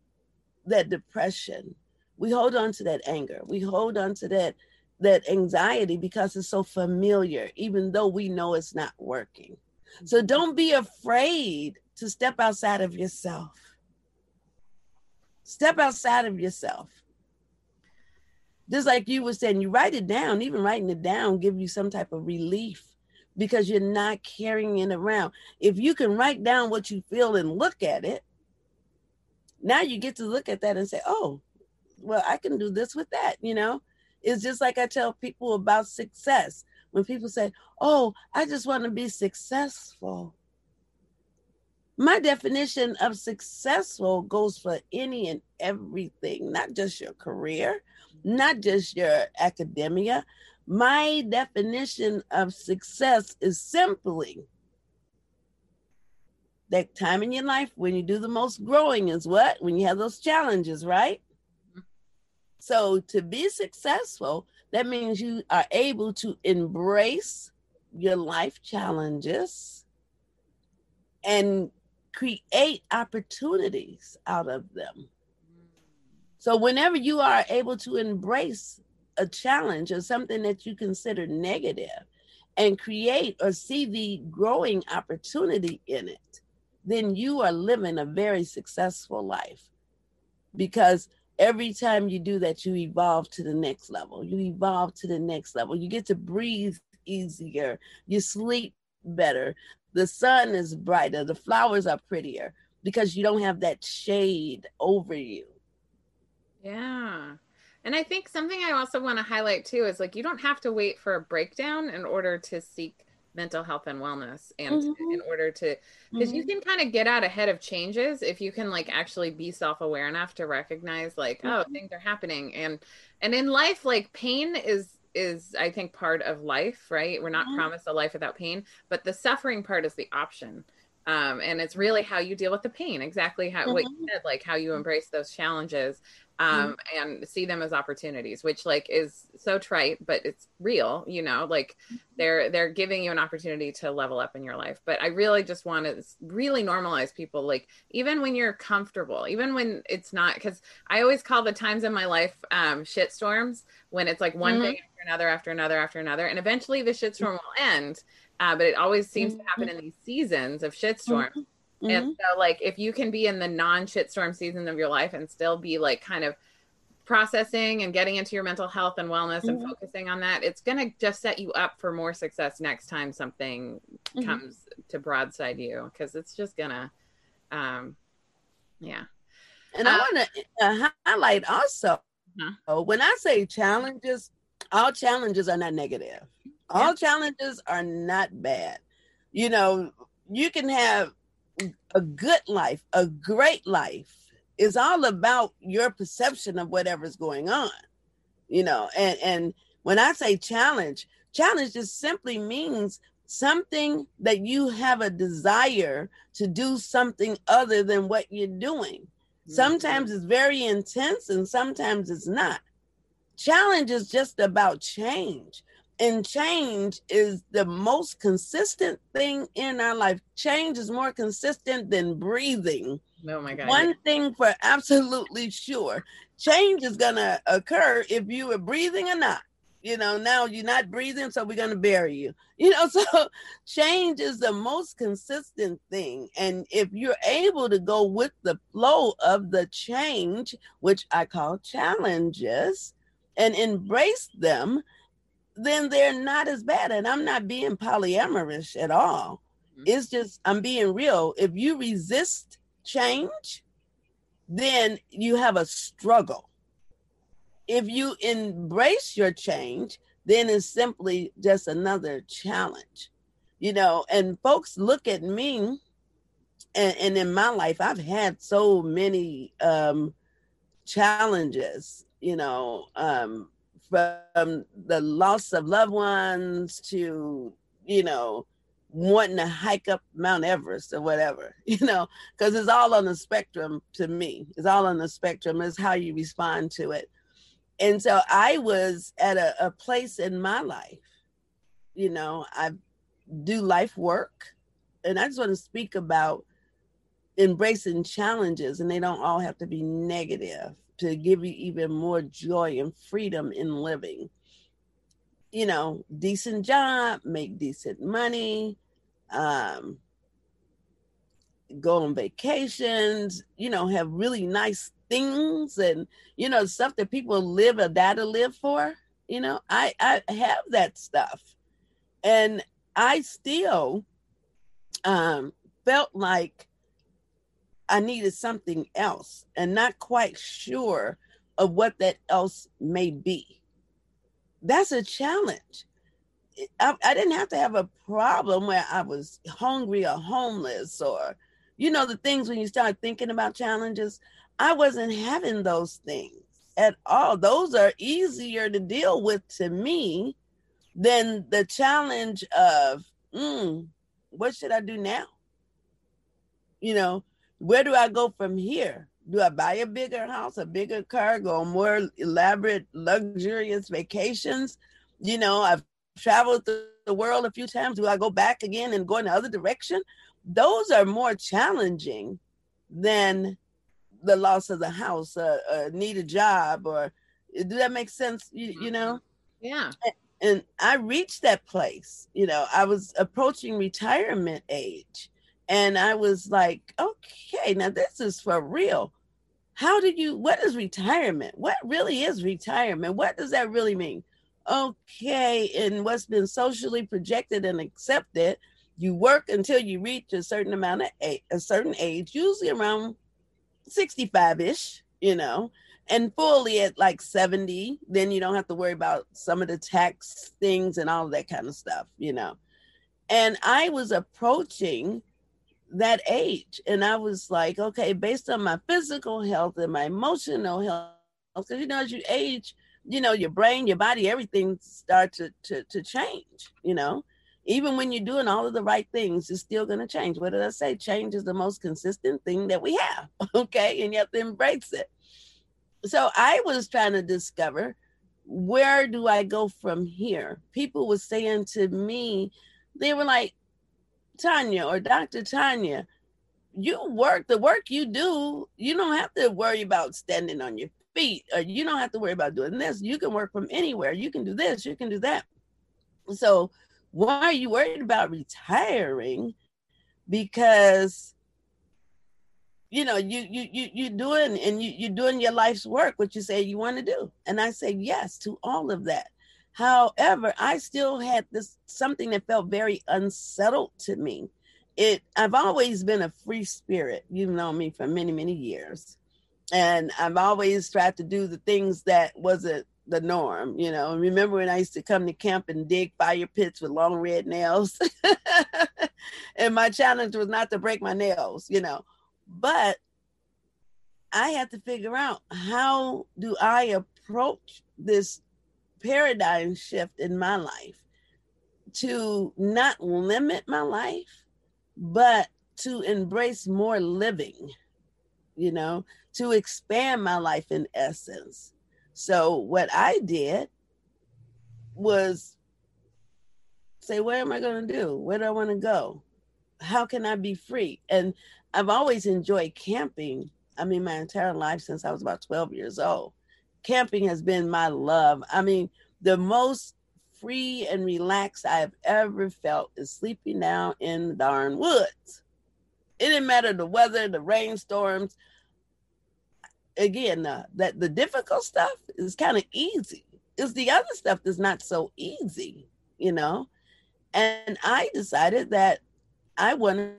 Speaker 2: that depression we hold on to that anger. We hold on to that that anxiety because it's so familiar even though we know it's not working. So don't be afraid to step outside of yourself. Step outside of yourself. Just like you were saying you write it down. Even writing it down give you some type of relief because you're not carrying it around. If you can write down what you feel and look at it now you get to look at that and say oh well, I can do this with that, you know? It's just like I tell people about success. When people say, Oh, I just want to be successful. My definition of successful goes for any and everything, not just your career, not just your academia. My definition of success is simply that time in your life when you do the most growing is what? When you have those challenges, right? So to be successful, that means you are able to embrace your life challenges and create opportunities out of them. So, whenever you are able to embrace a challenge or something that you consider negative and create or see the growing opportunity in it, then you are living a very successful life. Because every time you do that, you evolve to the next level. You evolve to the next level. You get to breathe easier. You sleep better. The sun is brighter. The flowers are prettier because you don't have that shade over you.
Speaker 1: Yeah. And I think something I also want to highlight too is like you don't have to wait for a breakdown in order to seek mental health and wellness and mm-hmm. in order to because mm-hmm. you can kind of get out ahead of changes if you can like actually be self-aware enough to recognize like oh, mm-hmm. oh things are happening and and in life like pain is is I think part of life, right? We're not mm-hmm. promised a life without pain, but the suffering part is the option. Um, and it's really how you deal with the pain, exactly how mm-hmm. what you mm-hmm. said, like how you embrace those challenges um, mm-hmm. and see them as opportunities, which like is so trite, but it's real, you know, like mm-hmm. they're they're giving you an opportunity to level up in your life. But I really just want to really normalize people, like even when you're comfortable, even when it's not, because I always call the times in my life um, shit storms when it's like one mm-hmm. thing after another after another after another, and eventually the shitstorm will end uh, but it always seems mm-hmm. to happen mm-hmm. in these seasons of shitstorm. Mm-hmm. And so, like, if you can be in the non shitstorm season of your life and still be like kind of processing and getting into your mental health and wellness and mm-hmm. focusing on that, it's going to just set you up for more success next time something mm-hmm. comes to broadside you because it's just going to, um, yeah.
Speaker 2: And uh, I want to uh, highlight also uh-huh. when I say challenges, all challenges are not negative all challenges are not bad. You know, you can have a good life, a great life. It's all about your perception of whatever's going on. You know, and and when I say challenge, challenge just simply means something that you have a desire to do something other than what you're doing. Mm-hmm. Sometimes it's very intense and sometimes it's not. Challenge is just about change and change is the most consistent thing in our life. Change is more consistent than breathing.
Speaker 1: Oh my God.
Speaker 2: One thing for absolutely sure change is going to occur if you are breathing or not. You know, now you're not breathing, so we're going to bury you. You know, so change is the most consistent thing. And if you're able to go with the flow of the change, which I call challenges, and embrace them, then they're not as bad. And I'm not being polyamorous at all. Mm-hmm. It's just, I'm being real. If you resist change, then you have a struggle. If you embrace your change, then it's simply just another challenge. You know, and folks look at me, and, and in my life, I've had so many um, challenges, you know, um, from the loss of loved ones to, you know, wanting to hike up Mount Everest or whatever, you know, because it's all on the spectrum to me. It's all on the spectrum, is how you respond to it. And so I was at a, a place in my life, you know, I do life work. And I just want to speak about embracing challenges, and they don't all have to be negative to give you even more joy and freedom in living. You know, decent job, make decent money, um, go on vacations, you know, have really nice things and you know stuff that people live or die to live for. You know, I I have that stuff, and I still um, felt like I needed something else and not quite sure of what that else may be. That's a challenge. I, I, didn't have to have a problem where I was hungry or homeless or, you know, the things when you start thinking about challenges. I wasn't having those things at all. Those are easier to deal with to me than the challenge of, mm, what should I do now? You know, where do I go from here? Do I buy a bigger house, a bigger car, go on more elaborate, luxurious vacations? You know, I've traveled the world a few times? Do I go back again and go in the other direction? Those are more challenging than the loss of the house, uh, uh, need a job, or do that make sense? You, you know?
Speaker 1: Yeah.
Speaker 2: And I reached that place. You know, I was approaching retirement age, and I was like, okay, now this is for real. How do you, what is retirement? What really is retirement? What does that really mean? Okay, and what's been socially projected and accepted, you work until you reach a certain amount of a certain age, usually around 65 ish, you know, and fully at like 70. Then you don't have to worry about some of the tax things and all that kind of stuff, you know. And I was approaching that age. And I was like, okay, based on my physical health and my emotional health, because you know, as you age, you know, your brain, your body, everything starts to, to, to change, you know. Even when you're doing all of the right things, it's still going to change. What did I say? Change is the most consistent thing that we have. Okay. And you have to embrace it. So I was trying to discover where do I go from here? People were saying to me, they were like, Tanya or Dr. Tanya, you work the work you do, you don't have to worry about standing on your feet or you don't have to worry about doing this. You can work from anywhere. You can do this, you can do that. So why are you worried about retiring? Because you know you you you you're doing and you, you're doing your life's work what you say you want to do and i say yes to all of that However, I still had this something that felt very unsettled to me. It I've always been a free spirit. You've known me for many, many years. And I've always tried to do the things that wasn't the norm, you know. Remember when I used to come to camp and dig fire pits with long red nails? and my challenge was not to break my nails, you know. But I had to figure out how do I approach this paradigm shift in my life to not limit my life, but to embrace more living, you know, to expand my life in essence. So, what I did was say, Where am I going to do? Where do I want to go? How can I be free? And I've always enjoyed camping. I mean, my entire life since I was about 12 years old camping has been my love. I mean, the most free and relaxed I've ever felt is sleeping down in the darn woods. It didn't matter the weather, the rainstorms. Again, uh, that the difficult stuff is kind of easy. It's the other stuff that's not so easy, you know. And I decided that I wanted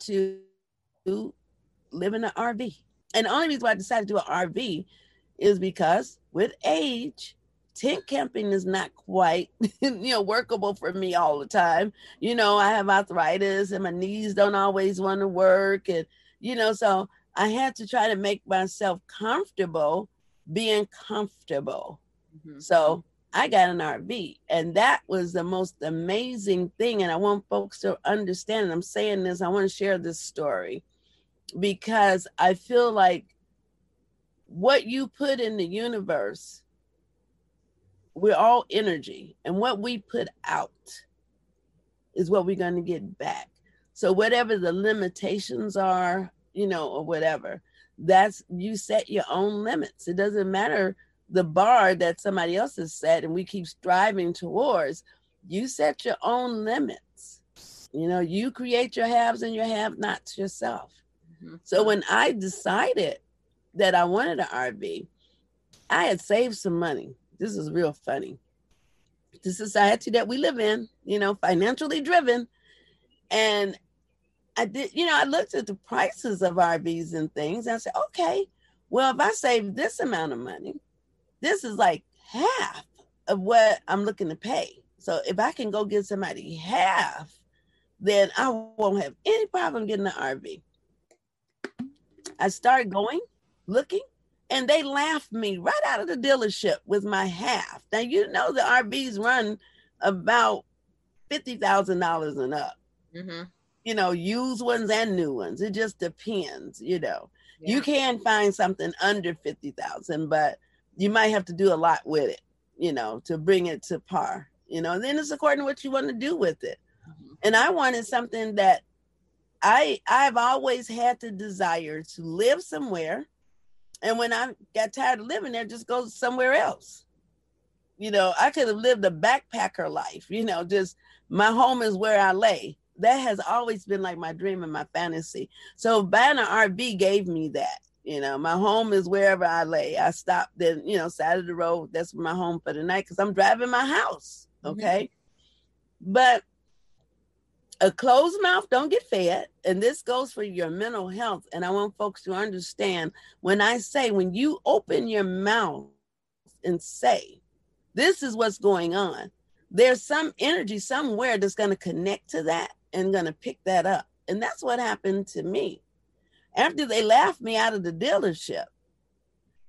Speaker 2: to live in an RV. And the only reason why I decided to do an RV is because with age, tent camping is not quite you know workable for me all the time you know i have arthritis and my knees don't always want to work and you know so i had to try to make myself comfortable being comfortable mm-hmm. so i got an rv and that was the most amazing thing and i want folks to understand and i'm saying this i want to share this story because i feel like what you put in the universe, we're all energy, and what we put out is what we're going to get back. So, whatever the limitations are, you know, or whatever, that's you set your own limits. It doesn't matter the bar that somebody else has set and we keep striving towards. You set your own limits. You know, you create your haves and your have nots yourself. Mm-hmm. So when I decided that I wanted an RV, I had saved some money. This is real funny. The society that we live in, you know, financially driven. And I did, you know, I looked at the prices of RVs and things. And I said, okay, well, if I save this amount of money, this is like half of what I'm looking to pay. So if I can go get somebody half, then I won't have any problem getting an RV. I started going looking and they laughed me right out of the dealership with my half. Now you know the RVs run about fifty thousand dollars and up. Mm-hmm. You know, used ones and new ones. It just depends. You know, yeah. you can find something under fifty thousand, but you might have to do a lot with it. You know, to bring it to par. you know, and then it's according to what you want to do with it. Mm-hmm. And I wanted something that I I've always had the desire to live somewhere. And when I got tired of living there, just go somewhere else. You know, I could have lived a backpacker life, you know, just my home is where I lay. That has always been like my dream and my fantasy. So buying an RV gave me that. You know, my home is wherever I lay. I stop then, you know, side of the road. That's my home for the night because I'm driving my house. Mm-hmm. Okay. Mm-hmm. But a closed mouth don't get fed and this goes for your mental health and i want folks to understand when i say when you open your mouth and say this is what's going on there's some energy somewhere that's going to connect to that and going to pick that up and that's what happened to me. After they laughed me out of the dealership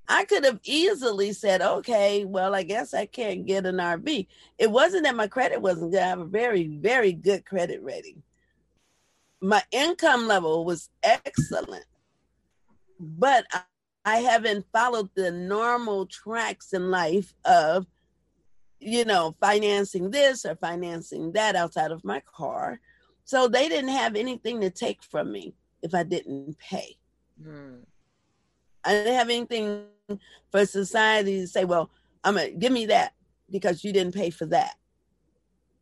Speaker 2: I could have easily said, okay, well, I guess I can't get an RV. It wasn't that my credit wasn't good. I have a very, very good credit rating. My income level was excellent, but I, haven't followed the normal tracks in life of, you know, financing this or financing that outside of my car. So they didn't have anything to take from me if I didn't pay. Hmm. I didn't have anything for society to say, well, I'm gonna give me that because you didn't pay for that.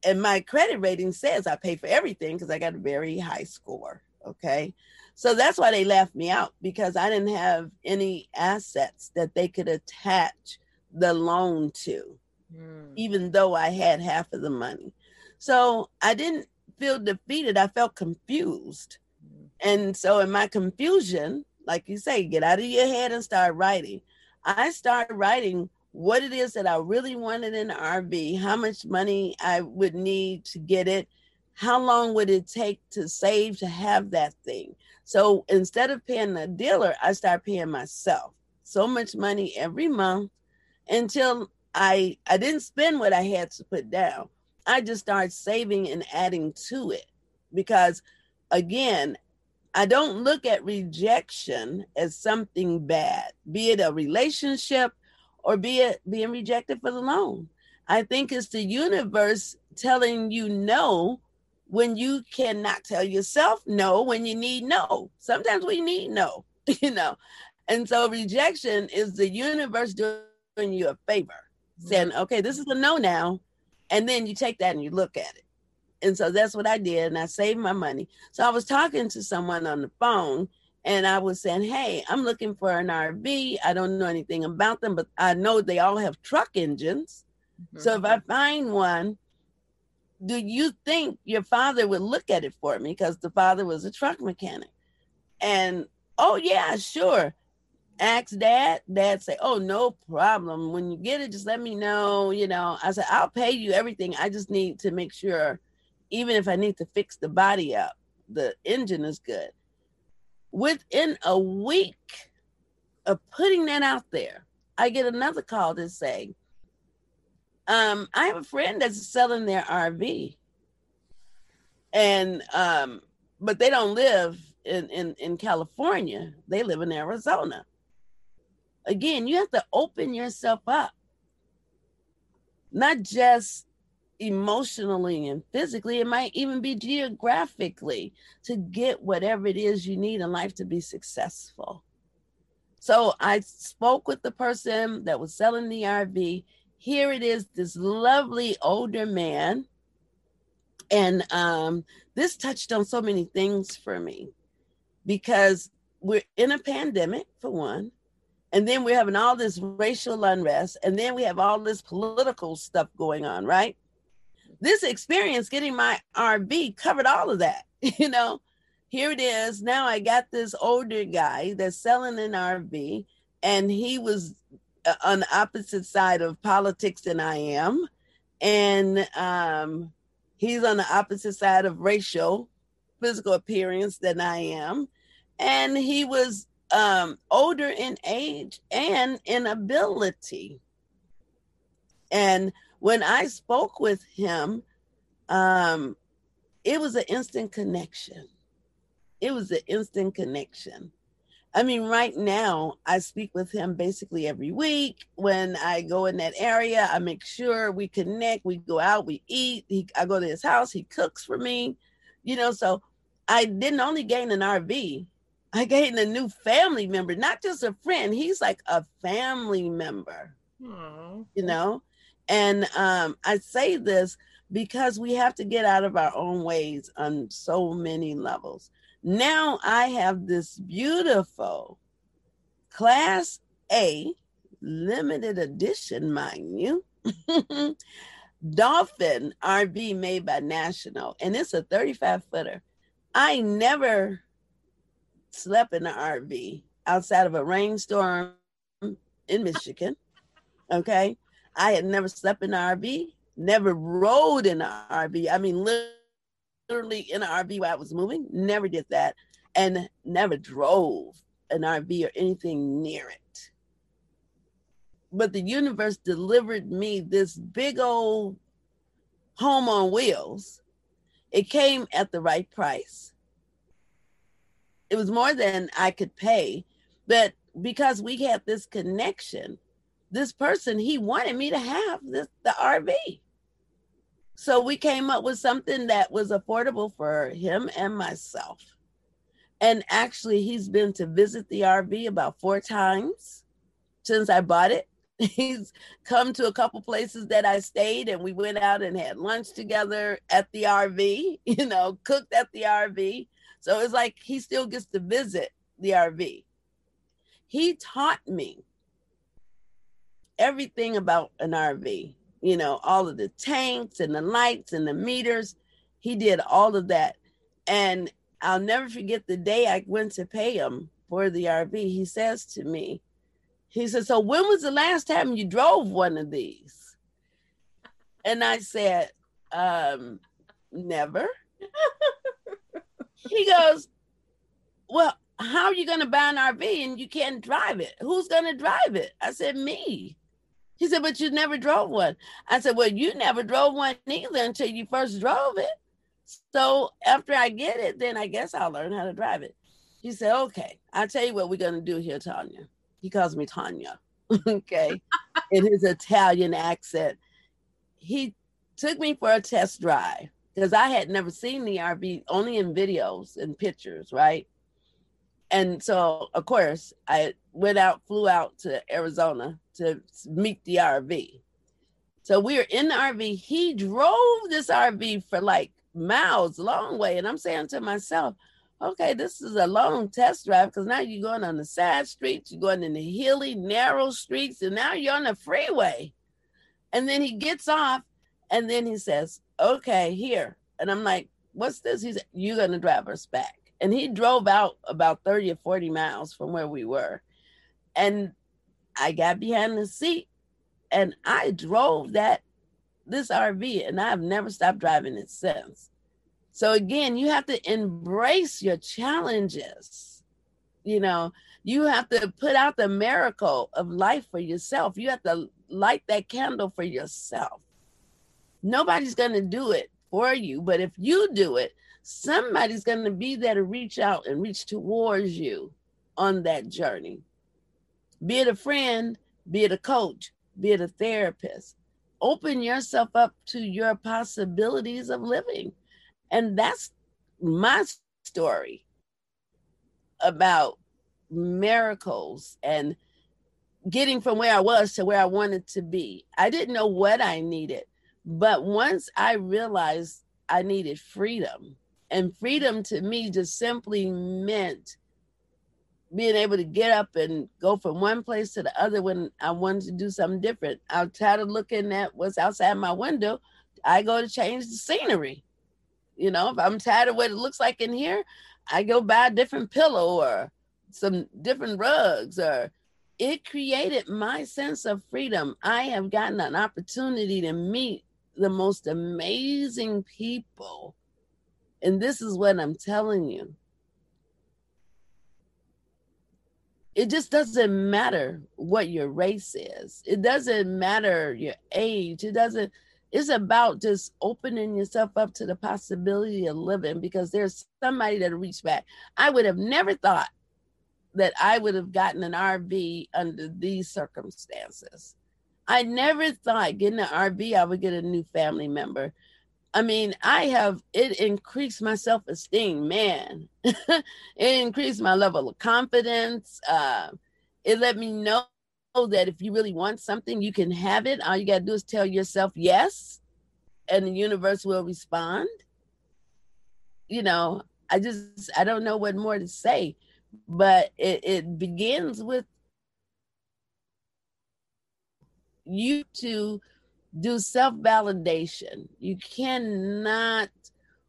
Speaker 2: And my credit rating says I pay for everything because I got a very high score. Okay. So that's why they left me out because I didn't have any assets that they could attach the loan to, mm. even though I had half of the money. So I didn't feel defeated. I felt confused. Mm. And so in my confusion, like you say, get out of your head and start writing. I started writing what it is that I really wanted in the RV, how much money I would need to get it, how long would it take to save to have that thing. So instead of paying the dealer, I started paying myself so much money every month until I I didn't spend what I had to put down. I just started saving and adding to it because again, I don't look at rejection as something bad, be it a relationship or be it being rejected for the loan. I think it's the universe telling you no when you cannot tell yourself no when you need no. Sometimes we need no, you know. And so rejection is the universe doing you a favor, saying, mm-hmm. okay, this is a no now. And then you take that and you look at it. And so that's what I did. And I saved my money. So I was talking to someone on the phone and I was saying, Hey, I'm looking for an RV. I don't know anything about them, but I know they all have truck engines. Mm-hmm. So if I find one, do you think your father would look at it for me? Because the father was a truck mechanic. And oh, yeah, sure. Ask dad. Dad say, Oh, no problem. When you get it, just let me know. You know, I said, I'll pay you everything. I just need to make sure even if I need to fix the body up, the engine is good. Within a week of putting that out there, I get another call to say, um, I have a friend that's selling their RV. And um, but they don't live in, in, in California. They live in Arizona. Again, you have to open yourself up. Not just emotionally and physically, it might even be geographically to get whatever it is you need in life to be successful. So I spoke with the person that was selling the RV. Here it is, this lovely older man. And um, this touched on so many things for me because we're in a pandemic, for one. And then we're having all this racial unrest. And then we have all this political stuff going on, right? This experience getting my RV covered all of that. You know, here it is. Now I got this older guy that's selling an RV, and he was uh, on the opposite side of politics than I am. And um, he's on the opposite side of racial, physical appearance than I am. And he was um, older in age and in ability. And when I spoke with him, um, it was an instant connection. It was an instant connection. I mean, right now, I speak with him basically every week. When I go in that area, I make sure we connect. We go out, we eat. He, I go to his house, he cooks for me. You know, so I didn't only gain an RV, I gained a new family member, not just a friend. He's like a family member, Aww. you know? And um, I say this because we have to get out of our own ways on so many levels. Now I have this beautiful Class A limited edition, mind you. Dolphin RV made by National, and it's a 35 footer. I never slept in an RV outside of a rainstorm in Michigan. Okay. I had never slept in an RV, never rode in an RV. I mean, literally in an RV while I was moving, never did that, and never drove an RV or anything near it. But the universe delivered me this big old home on wheels. It came at the right price. It was more than I could pay, but because we had this connection, this person he wanted me to have this the RV. So we came up with something that was affordable for him and myself. And actually, he's been to visit the RV about four times since I bought it. He's come to a couple places that I stayed, and we went out and had lunch together at the RV, you know, cooked at the RV. So it's like he still gets to visit the RV. He taught me everything about an RV, you know, all of the tanks and the lights and the meters. He did all of that. And I'll never forget the day I went to pay him for the RV. He says to me, he said, So when was the last time you drove one of these? And I said, um, never. he goes, Well, how are you going to buy an RV and you can't drive it? Who's going to drive it? I said, Me. He said, But you never drove one. I said, Well, you never drove one either until you first drove it. So after I get it, then I guess I'll learn how to drive it. He said, Okay, I'll tell you what we're going to do here, Tanya. He calls me Tanya, okay, in his Italian accent. He took me for a test drive because I had never seen the RV only in videos and pictures, right? And so, of course, I went out, flew out to Arizona to meet the RV. So we were in the RV. He drove this RV for like miles, long way. And I'm saying to myself, okay, this is a long test drive because now you're going on the side streets, you're going in the hilly, narrow streets, and now you're on the freeway. And then he gets off and then he says, okay, here. And I'm like, what's this? He's, you're going to drive us back. And he drove out about 30 or 40 miles from where we were. And I got behind the seat and I drove that this RV and I've never stopped driving it since. So again, you have to embrace your challenges. You know, you have to put out the miracle of life for yourself. You have to light that candle for yourself. Nobody's going to do it for you, but if you do it, somebody's going to be there to reach out and reach towards you on that journey. Be it a friend, be it a coach, be it a therapist. Open yourself up to your possibilities of living. And that's my story about miracles and getting from where I was to where I wanted to be. I didn't know what I needed, but once I realized I needed freedom, and freedom to me just simply meant being able to get up and go from one place to the other when I wanted to do something different. I'm tired of looking at what's outside my window. I go to change the scenery. You know, if I'm tired of what it looks like in here, I go buy a different pillow or some different rugs or it created my sense of freedom. I have gotten an opportunity to meet the most amazing people and this is what I'm telling you. It just doesn't matter what your race is. It doesn't matter your age. It doesn't, it's about just opening yourself up to the possibility of living because there's somebody that reached back. I would have never thought that I would have gotten an RV under these circumstances. I never thought getting an RV, I would get a new family member. I mean, I have it increased my self esteem, man. it increased my level of confidence. Uh, it let me know that if you really want something, you can have it. All you got to do is tell yourself yes, and the universe will respond. You know, I just, I don't know what more to say, but it, it begins with you to do self validation. You cannot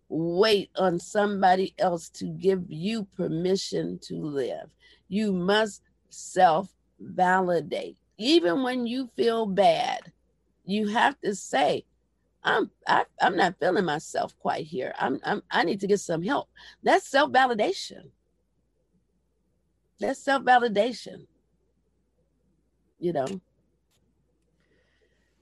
Speaker 2: wait on somebody else to give you permission to live. You must self validate. Even when you feel bad, you have to say, I'm I, am i am not feeling myself quite here. I'm, I'm I need to get some help. That's self validation. That's self validation. You know.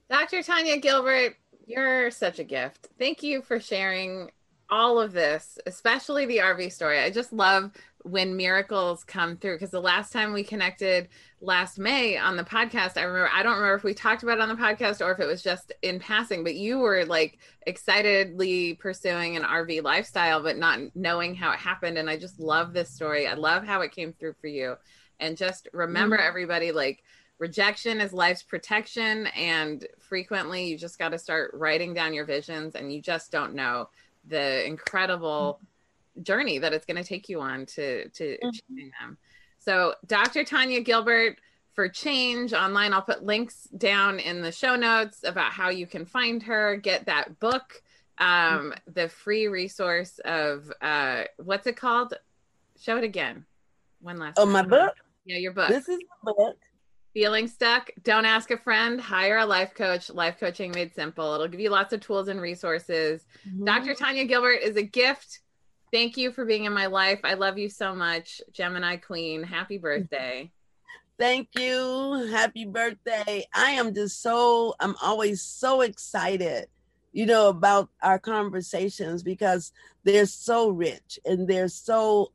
Speaker 1: Dr. Tanya Gilbert, you're such a gift. Thank you for sharing all of this, especially the RV story. I just love when miracles come through because the last time we connected last May on the podcast, I remember, I don't remember if we talked about it on the podcast or if it was just in passing, but you were like excitedly pursuing an RV lifestyle, but not knowing how it happened. And I just love this story. I love how it came through for you. And just remember, mm-hmm. everybody, like, rejection is life's protection and frequently you just got to start writing down your visions and you just don't know the incredible journey that it's going to take you on to to mm-hmm. achieving them. So dr tanya gilbert for change online i'll put links down in the show notes about how you can find her. Get that book um mm-hmm. the free resource of uh what's it called? Show it again. One last
Speaker 2: oh time. my book?
Speaker 1: Yeah your book.
Speaker 2: This is the book
Speaker 1: Feeling stuck? Don't ask a friend. Hire a life coach. Life coaching made simple. It'll give you lots of tools and resources. Mm-hmm. Dr. Tanya Gilbert is a gift. Thank you for being in my life. I love you so much, Gemini Queen. Happy birthday.
Speaker 2: Thank you. Happy birthday. I am just so, I'm always so excited, you know, about our conversations because they're so rich and they're so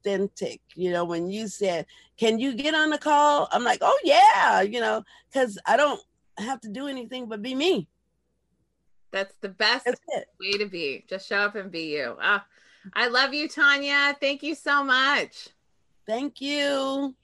Speaker 2: authentic. You know, when you said, Can you get on the call? I'm like, Oh, yeah, you know, because I don't have to do anything but be me.
Speaker 1: That's the best That's way to be. Just show up and be you. Oh, I love you, Tanya. Thank you so much.
Speaker 2: Thank you.